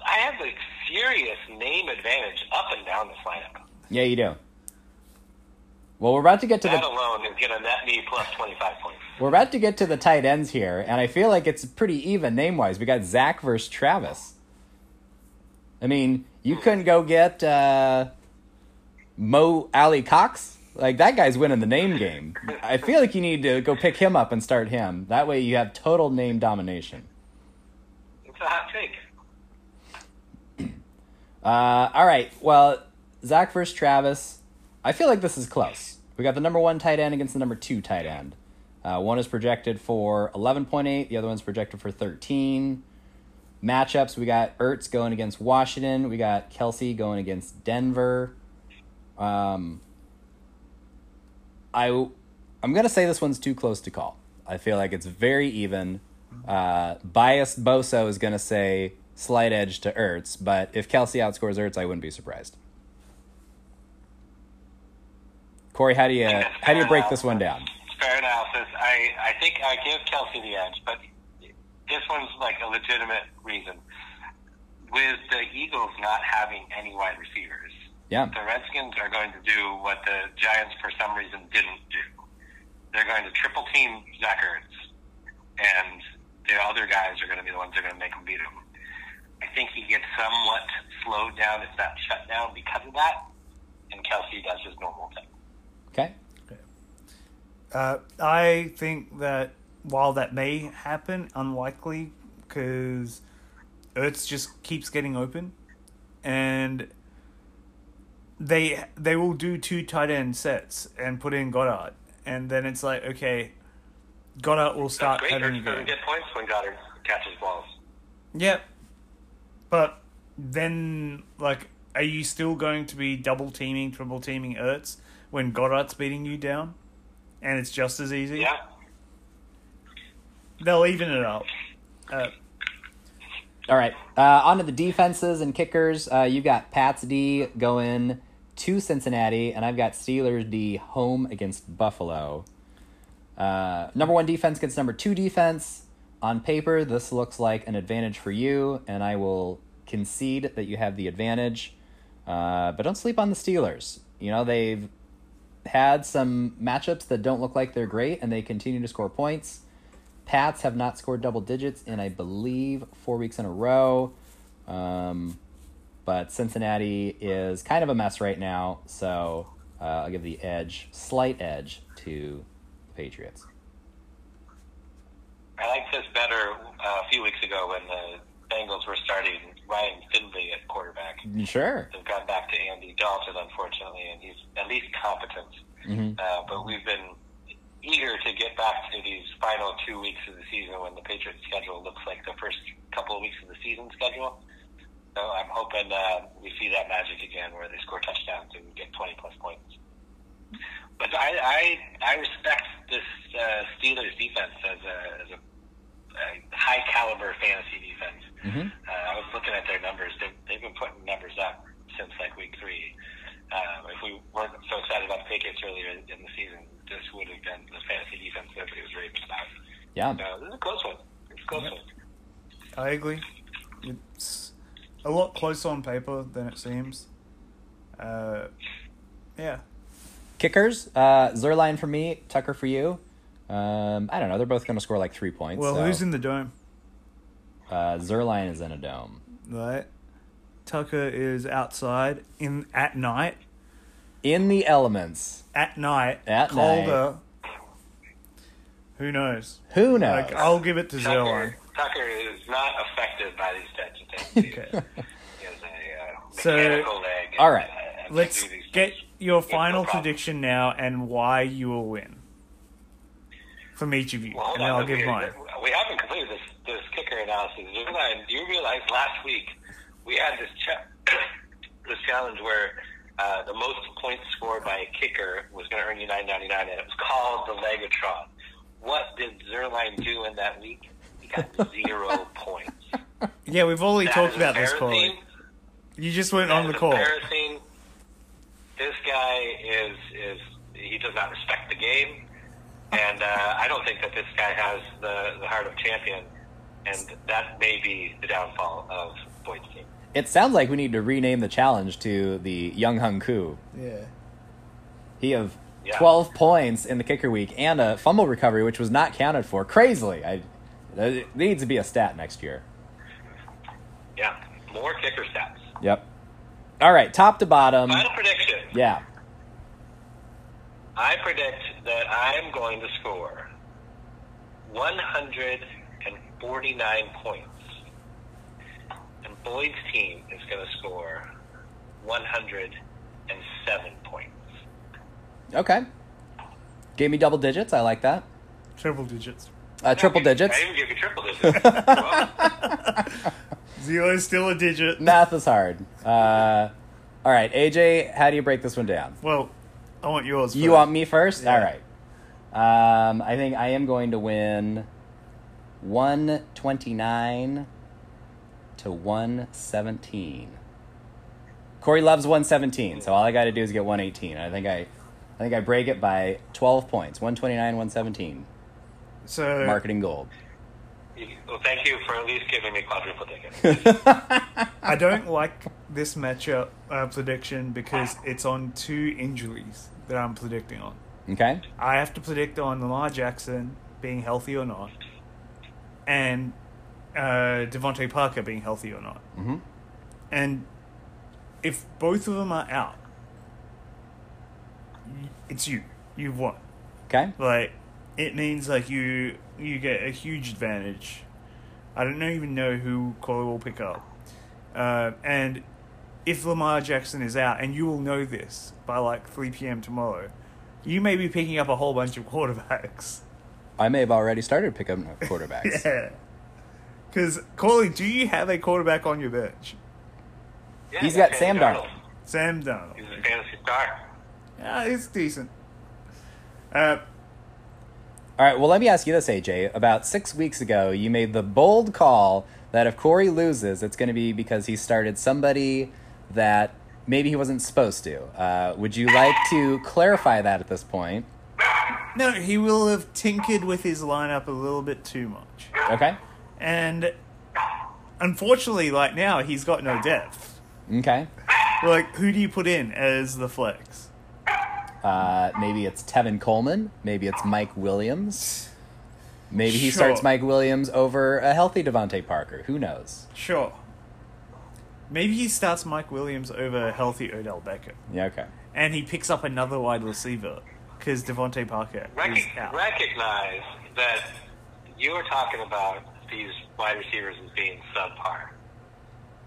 S3: I have a serious name advantage up and down this lineup.
S1: Yeah, you do. Well, we're about to get to
S3: That
S1: the
S3: alone is going to net me plus 25 points.
S1: we're about to get to the tight ends here, and I feel like it's pretty even name wise. We got Zach versus Travis. I mean, you couldn't go get uh, Mo Alie-Cox. Like that guy's winning the name game. I feel like you need to go pick him up and start him. That way, you have total name domination.
S3: It's a hot take.
S1: Uh, all right. Well, Zach versus Travis. I feel like this is close. We got the number one tight end against the number two tight end. Uh, one is projected for 11.8, the other one's projected for 13. Matchups we got Ertz going against Washington, we got Kelce going against Denver. Um, I, I'm going to say this one's too close to call. I feel like it's very even. Uh, biased Boso is going to say slight edge to Ertz, but if Kelce outscores Ertz, I wouldn't be surprised. Corey, how do you how do you break this one down?
S3: Fair analysis. I, I think I give Kelce the edge, but this one's like a legitimate reason. With the Eagles not having any wide receivers,
S1: Yeah,
S3: the Redskins are going to do what the Giants, for some reason, didn't do. They're going to triple team Zach Ertz, and the other guys are going to be the ones that are going to make him beat him. I think he gets somewhat slowed down, if not shut down, because of that, and Kelce does his normal thing.
S1: Okay.
S2: Uh, I think that while that may happen, unlikely because Ertz just keeps getting open, and they they will do two tight end sets and put in Goedert, and then it's like okay, Goedert will start
S3: That's great.
S2: having a
S3: Ertz doesn't get points when Goedert catches balls.
S2: Yep, but then like, are you still going to be double teaming, triple teaming Ertz when Goedert's beating you down, and it's just as easy?
S3: Yeah.
S2: They'll even it up. Uh,
S1: All right. Uh, on to the defenses and kickers. Uh, you got Pats D going to Cincinnati, and I've got Steelers D home against Buffalo. Uh, number one defense against number two defense. On paper, this looks like an advantage for you, and I will concede that you have the advantage. Uh, but don't sleep on the Steelers. You know, they've had some matchups that don't look like they're great, and they continue to score points. Pats have not scored double digits in, I believe, four weeks in a row. Um, but Cincinnati is kind of a mess right now, so uh, I'll give the edge, slight edge, to the Patriots.
S3: I liked this better uh, a few weeks ago when the Bengals were starting Ryan Finley at quarterback.
S1: Sure.
S3: They've gone back to Andy Dalton, unfortunately, and he's at least competent.
S1: Mhm.
S3: Uh, but we've been eager to get back to these final two weeks of the season when the Patriots' schedule looks like the first couple of weeks of the season schedule. So I'm hoping uh, we see that magic again where they score touchdowns and get 20 plus points. But I I, I respect this uh, Steelers defense as a, as a, a high caliber fantasy defense.
S1: Mhm.
S3: Uh, I was looking at their numbers. They've, they've been putting numbers up since like week three. Uh, if we weren't so excited about the Patriots earlier in the season, this would have been the fantasy defense that it was raving about.
S1: Yeah.
S3: So this is a close one. It's a close one.
S2: I agree. It's a lot closer on paper than it seems. Uh, yeah.
S1: Kickers, uh, Zuerlein for me, Tucker for you. Um, I don't know. They're both going to score like three points.
S2: Well,
S1: so,
S2: who's in the dome?
S1: Uh, Zuerlein is in a dome.
S2: Right. Tucker is outside in at night.
S1: In the elements.
S2: At night.
S1: At
S2: colder. Who knows?
S1: Who knows?
S2: Like I'll give it to Zuerlein.
S3: Tucker, Tucker is not affected by these types of things.
S2: Okay.
S3: He has a uh,
S2: So-
S3: mechanical leg. and,
S1: All right.
S3: uh,
S2: Let's get your
S3: It's
S2: final prediction now and why you will win. From each of you.
S3: Well,
S2: and then. I'll give
S3: we,
S2: mine.
S3: we haven't completed this, this kicker analysis. Do you realize, do you realize last week we had this cha- this challenge where uh, the most points scored by a kicker was going to earn you nine ninety nine, and it was called the Legatron. What did Zuerlein do in that week? He got zero points.
S2: Yeah, we've already
S3: That
S2: talked about this. Corey. You just went
S3: That
S2: on the call.
S3: This guy is is he does not respect the game, and uh, I don't think that this guy has the the heart of champion, and that may be the downfall of Boyd's team.
S1: It sounds like we need to rename the challenge to the Younghoe Koo.
S2: Yeah.
S1: He of
S3: Yeah.
S1: 12 points in the kicker week and a fumble recovery, which was not counted for. Crazily. I, it needs to be a stat next year.
S3: Yeah, more kicker stats.
S1: Yep. All right, top to bottom.
S3: Final prediction.
S1: Yeah.
S3: I predict that I'm going to score 149 points. And Boyd's team is going to score 107 points.
S1: Okay. Gave me double digits. I like that.
S2: Triple digits.
S1: Uh, triple digits.
S3: I even give you triple digits.
S2: Zero is still a digit.
S1: Math is hard. Uh, all right, AJ, how do you break this one down?
S2: Well, I want yours.
S1: You want me first?
S2: Yeah.
S1: All right. Um, I think I am going to win 129 to 117. Corey loves 117, so all I got to do is get 118. I think I, I think I break it by 12 points. 129, 117.
S2: So
S1: Marketing gold.
S3: well, thank you for at least giving me quadruple digits.
S2: I don't like this matchup uh, prediction because it's on two injuries that I'm predicting on.
S1: Okay.
S2: I have to predict on Lamar Jackson being healthy or not, and uh, DeVante Parker being healthy or not.
S1: Mm-hmm.
S2: And if both of them are out, it's you. You've won.
S1: Okay.
S2: Like it means like you you get a huge advantage. I don't even know who Corey will pick up, uh, and if Lamar Jackson is out, and you will know this by like three p.m. tomorrow, you may be picking up a whole bunch of quarterbacks.
S1: I may have already started picking up quarterbacks.
S2: Yeah, because Corey, do you have a quarterback on your bench?
S3: Yeah,
S1: He's
S3: I
S1: got
S3: got
S1: Sam
S3: Sam
S1: Darnold.
S2: Sam Darnold.
S3: He's a fantasy star.
S2: Yeah, he's decent. Uh,
S1: All right, well, let me ask you this, AJ. About six weeks ago, you made the bold call that if Corey loses, it's going to be because he started somebody that maybe he wasn't supposed to. Uh, would you like to clarify that at this point?
S2: no, he will have tinkered with his lineup a little bit too much.
S1: Okay.
S2: And unfortunately, like now, he's got no depth.
S1: Okay.
S2: Like, who do you put in as the flex?
S1: Uh, maybe it's Tevin Coleman. Maybe it's Mike Williams. Maybe he
S2: Sure.
S1: starts Mike Williams over a healthy DeVante Parker. Who knows?
S2: Sure. Maybe he starts Mike Williams over healthy Odell Beckham.
S1: Yeah, okay.
S2: And he picks up another wide receiver because DeVante Parker is out.
S3: recognize that you are talking about these wide receivers as being subpar.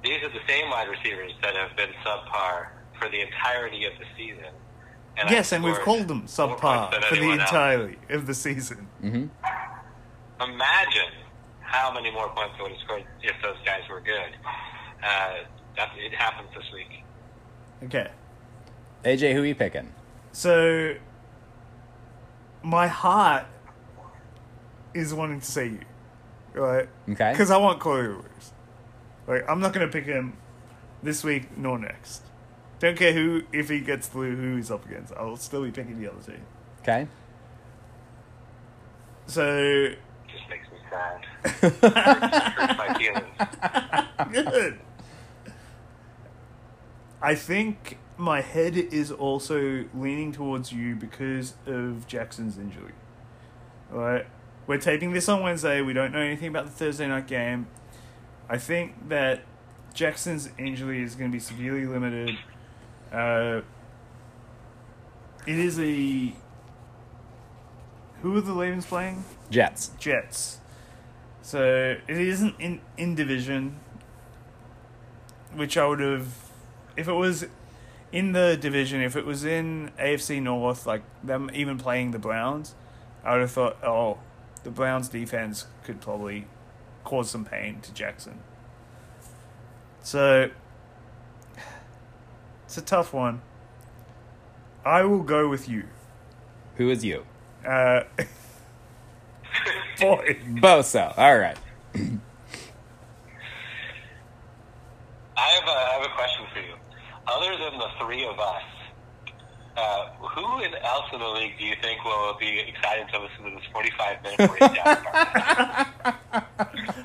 S3: These are the same wide receivers that have been subpar for the entirety of the season. And
S2: yes, and we've called them subpar for the
S3: anyone else.
S2: entirety of the season.
S1: Mm-hmm.
S3: Imagine how many more points they would have scored if those guys were good. Uh, that it happens this week.
S2: Okay.
S1: AJ, who are you picking?
S2: So, my heart is wanting to say you, right?
S1: Okay.
S2: Because I want Corey to lose. Like, I'm not going to pick him this week nor next. Don't care who, if he gets through, who he's up against. I'll still be picking the other team.
S1: Okay.
S2: So,
S3: Just makes me sad. Hurts my feelings.
S2: good. I think my head is also leaning towards you because of Jackson's injury. Right? We're taping this on Wednesday. We don't know anything about the Thursday night game. I think that Jackson's injury is going to be severely limited. Uh, it is a. Who are the Ravens playing?
S1: Jets.
S2: Jets. So it isn't in in division, which I would have, if it was in the division, if it was in AFC North, like them even playing the Browns, I would have thought, oh, the Browns defense could probably cause some pain to Jackson. So it's a tough one. I will go with you.
S1: Who is you?
S2: Uh, boy.
S1: Boso. All right.
S3: I have a, I have a question for you. Other than the three of us, uh, who in- else in the league do you think will be excited to listen to this 45 minute breakdown?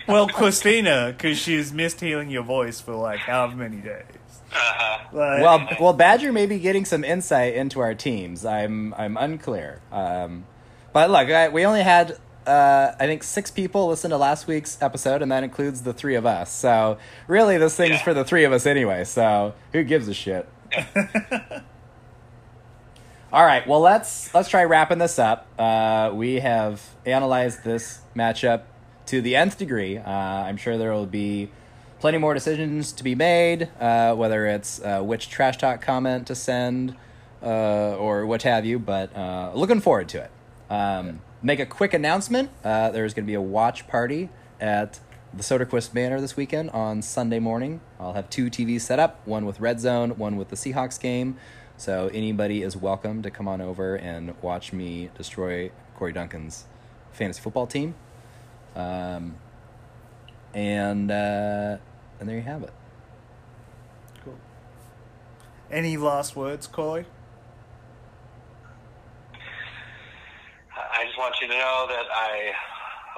S2: Well, Christina, because she's missed hearing your voice for like however many days.
S3: uh-huh.
S2: Like,
S1: Well, well, Badger may be getting some insight into our teams. I'm I'm unclear. Um, but look, I, we only had uh, I think six people listened to last week's episode, and that includes the three of us. So really, this thing's
S3: Yeah.
S1: for the three of us anyway. So who gives a shit? All right, well let's let's try wrapping this up. Uh, we have analyzed this matchup to the nth degree. Uh, I'm sure there will be plenty more decisions to be made, uh, whether it's uh, which trash talk comment to send uh, or what have you. But uh, looking forward to it. Um, make a quick announcement. Uh, there's going to be a watch party at the Soderquist Manor this weekend on Sunday morning. I'll have two TVs set up, one with Red Zone, one with the Seahawks game. So anybody is welcome to come on over and watch me destroy Corey Duncan's fantasy football team. Um, and uh, and there you have it.
S2: Cool. Any last words, Corey?
S3: I just want you to know that I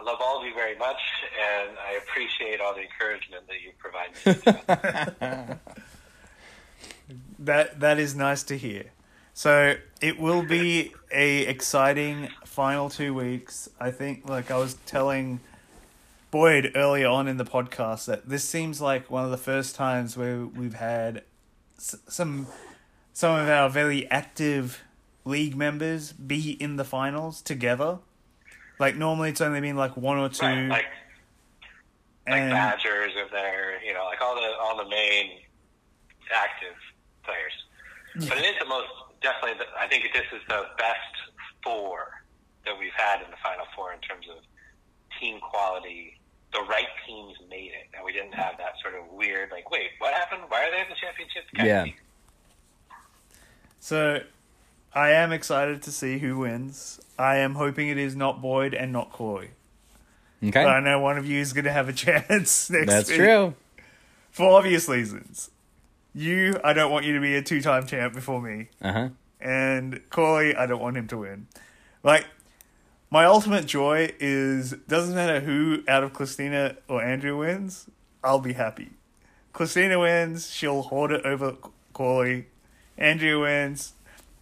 S3: love all of you very much, and I appreciate all the encouragement that you provide me.
S2: That that is nice to hear. So it will be a exciting final two weeks. I think, like I was telling Boyd earlier on in the podcast, that this seems like one of the first times where we've had s- some some of our very active league members be in the finals together. Like normally, it's only been like one or two,
S3: Right, like like
S2: and
S3: Badgers if they're you know like all the all the main active players. But it is the most definitely. The, I think this is the best four that we've had in the Final Four in terms of team quality. The right teams made it, and we didn't have that sort of weird like, wait, what happened? Why are they in the championship? kind
S1: Yeah.
S2: So, I am excited to see who wins. I am hoping it is not Boyd and not Corey.
S1: Okay,
S2: But I know one of you is going to have a chance next
S1: that's
S2: week.
S1: true.
S2: For obvious reasons. You, I don't want you to be a two time champ before me.
S1: Uh huh.
S2: And Corey, I don't want him to win. Like, my ultimate joy is doesn't matter who out of Christina or Andrew wins, I'll be happy. Christina wins, she'll hoard it over Corey. Andrew wins,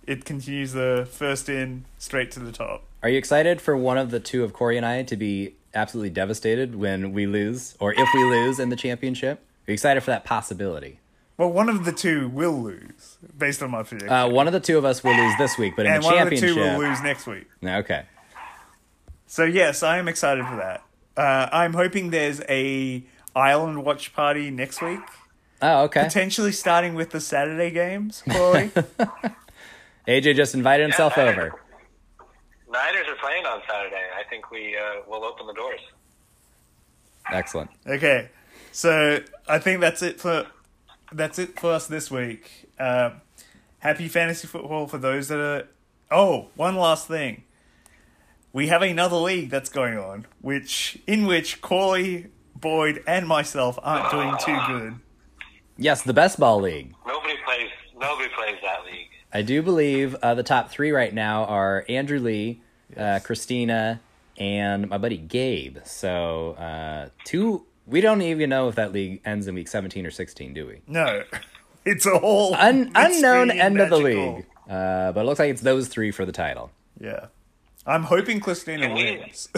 S2: it continues the first in straight to the top.
S1: Are you excited for one of the two of Corey and I to be absolutely devastated when we lose, or if we lose in the championship? Are you excited for that possibility?
S2: Well, one of the two will lose, based on my prediction.
S1: Uh, one of the two of us will lose this week, but in
S2: and
S1: the
S2: one of the two will lose next week.
S1: okay.
S2: So yes, I am excited for that. Uh, I'm hoping there's a island watch party next week,
S1: Oh, okay.
S2: potentially starting with the Saturday games. Corey,
S1: AJ just invited himself
S3: Yeah,
S1: over.
S3: Niners are playing on Saturday. I think we uh, will open the doors.
S1: Excellent.
S2: okay. So I think that's it for that's it for us this week. Uh, happy fantasy football for those that are. Oh, one last thing. We have another league that's going on, which in which Corey, Boyd, and myself aren't doing too good.
S1: Yes, the best ball league.
S3: Nobody plays. Nobody plays that league.
S1: I do believe uh, the top three right now are Andrew Lee, uh, Christina, and my buddy Gabe. So uh, two. We don't even know if that league ends in week seventeen or sixteen, do we?
S2: No, it's a whole
S1: Un- unknown
S2: mystery
S1: end of the league. Uh, but it looks like it's those three for the title.
S2: Yeah, I'm hoping Christina
S3: Can we-
S2: wins.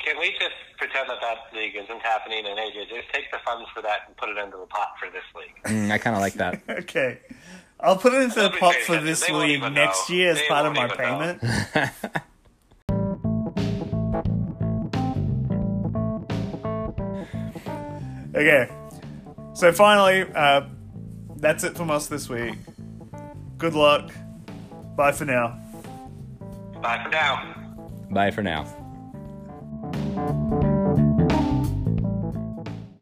S3: Can we just pretend that that league isn't happening and AJ just take the funds for that and put it into the pot for this league?
S1: Mm, I kind of like that.
S2: okay, I'll put it into the pot for this
S3: They won't
S2: league next
S3: know.
S2: year as
S3: They
S2: part of my payment. okay, so finally, uh, that's it from us this week. Good luck. Bye for now.
S3: Bye for now.
S1: Bye for now.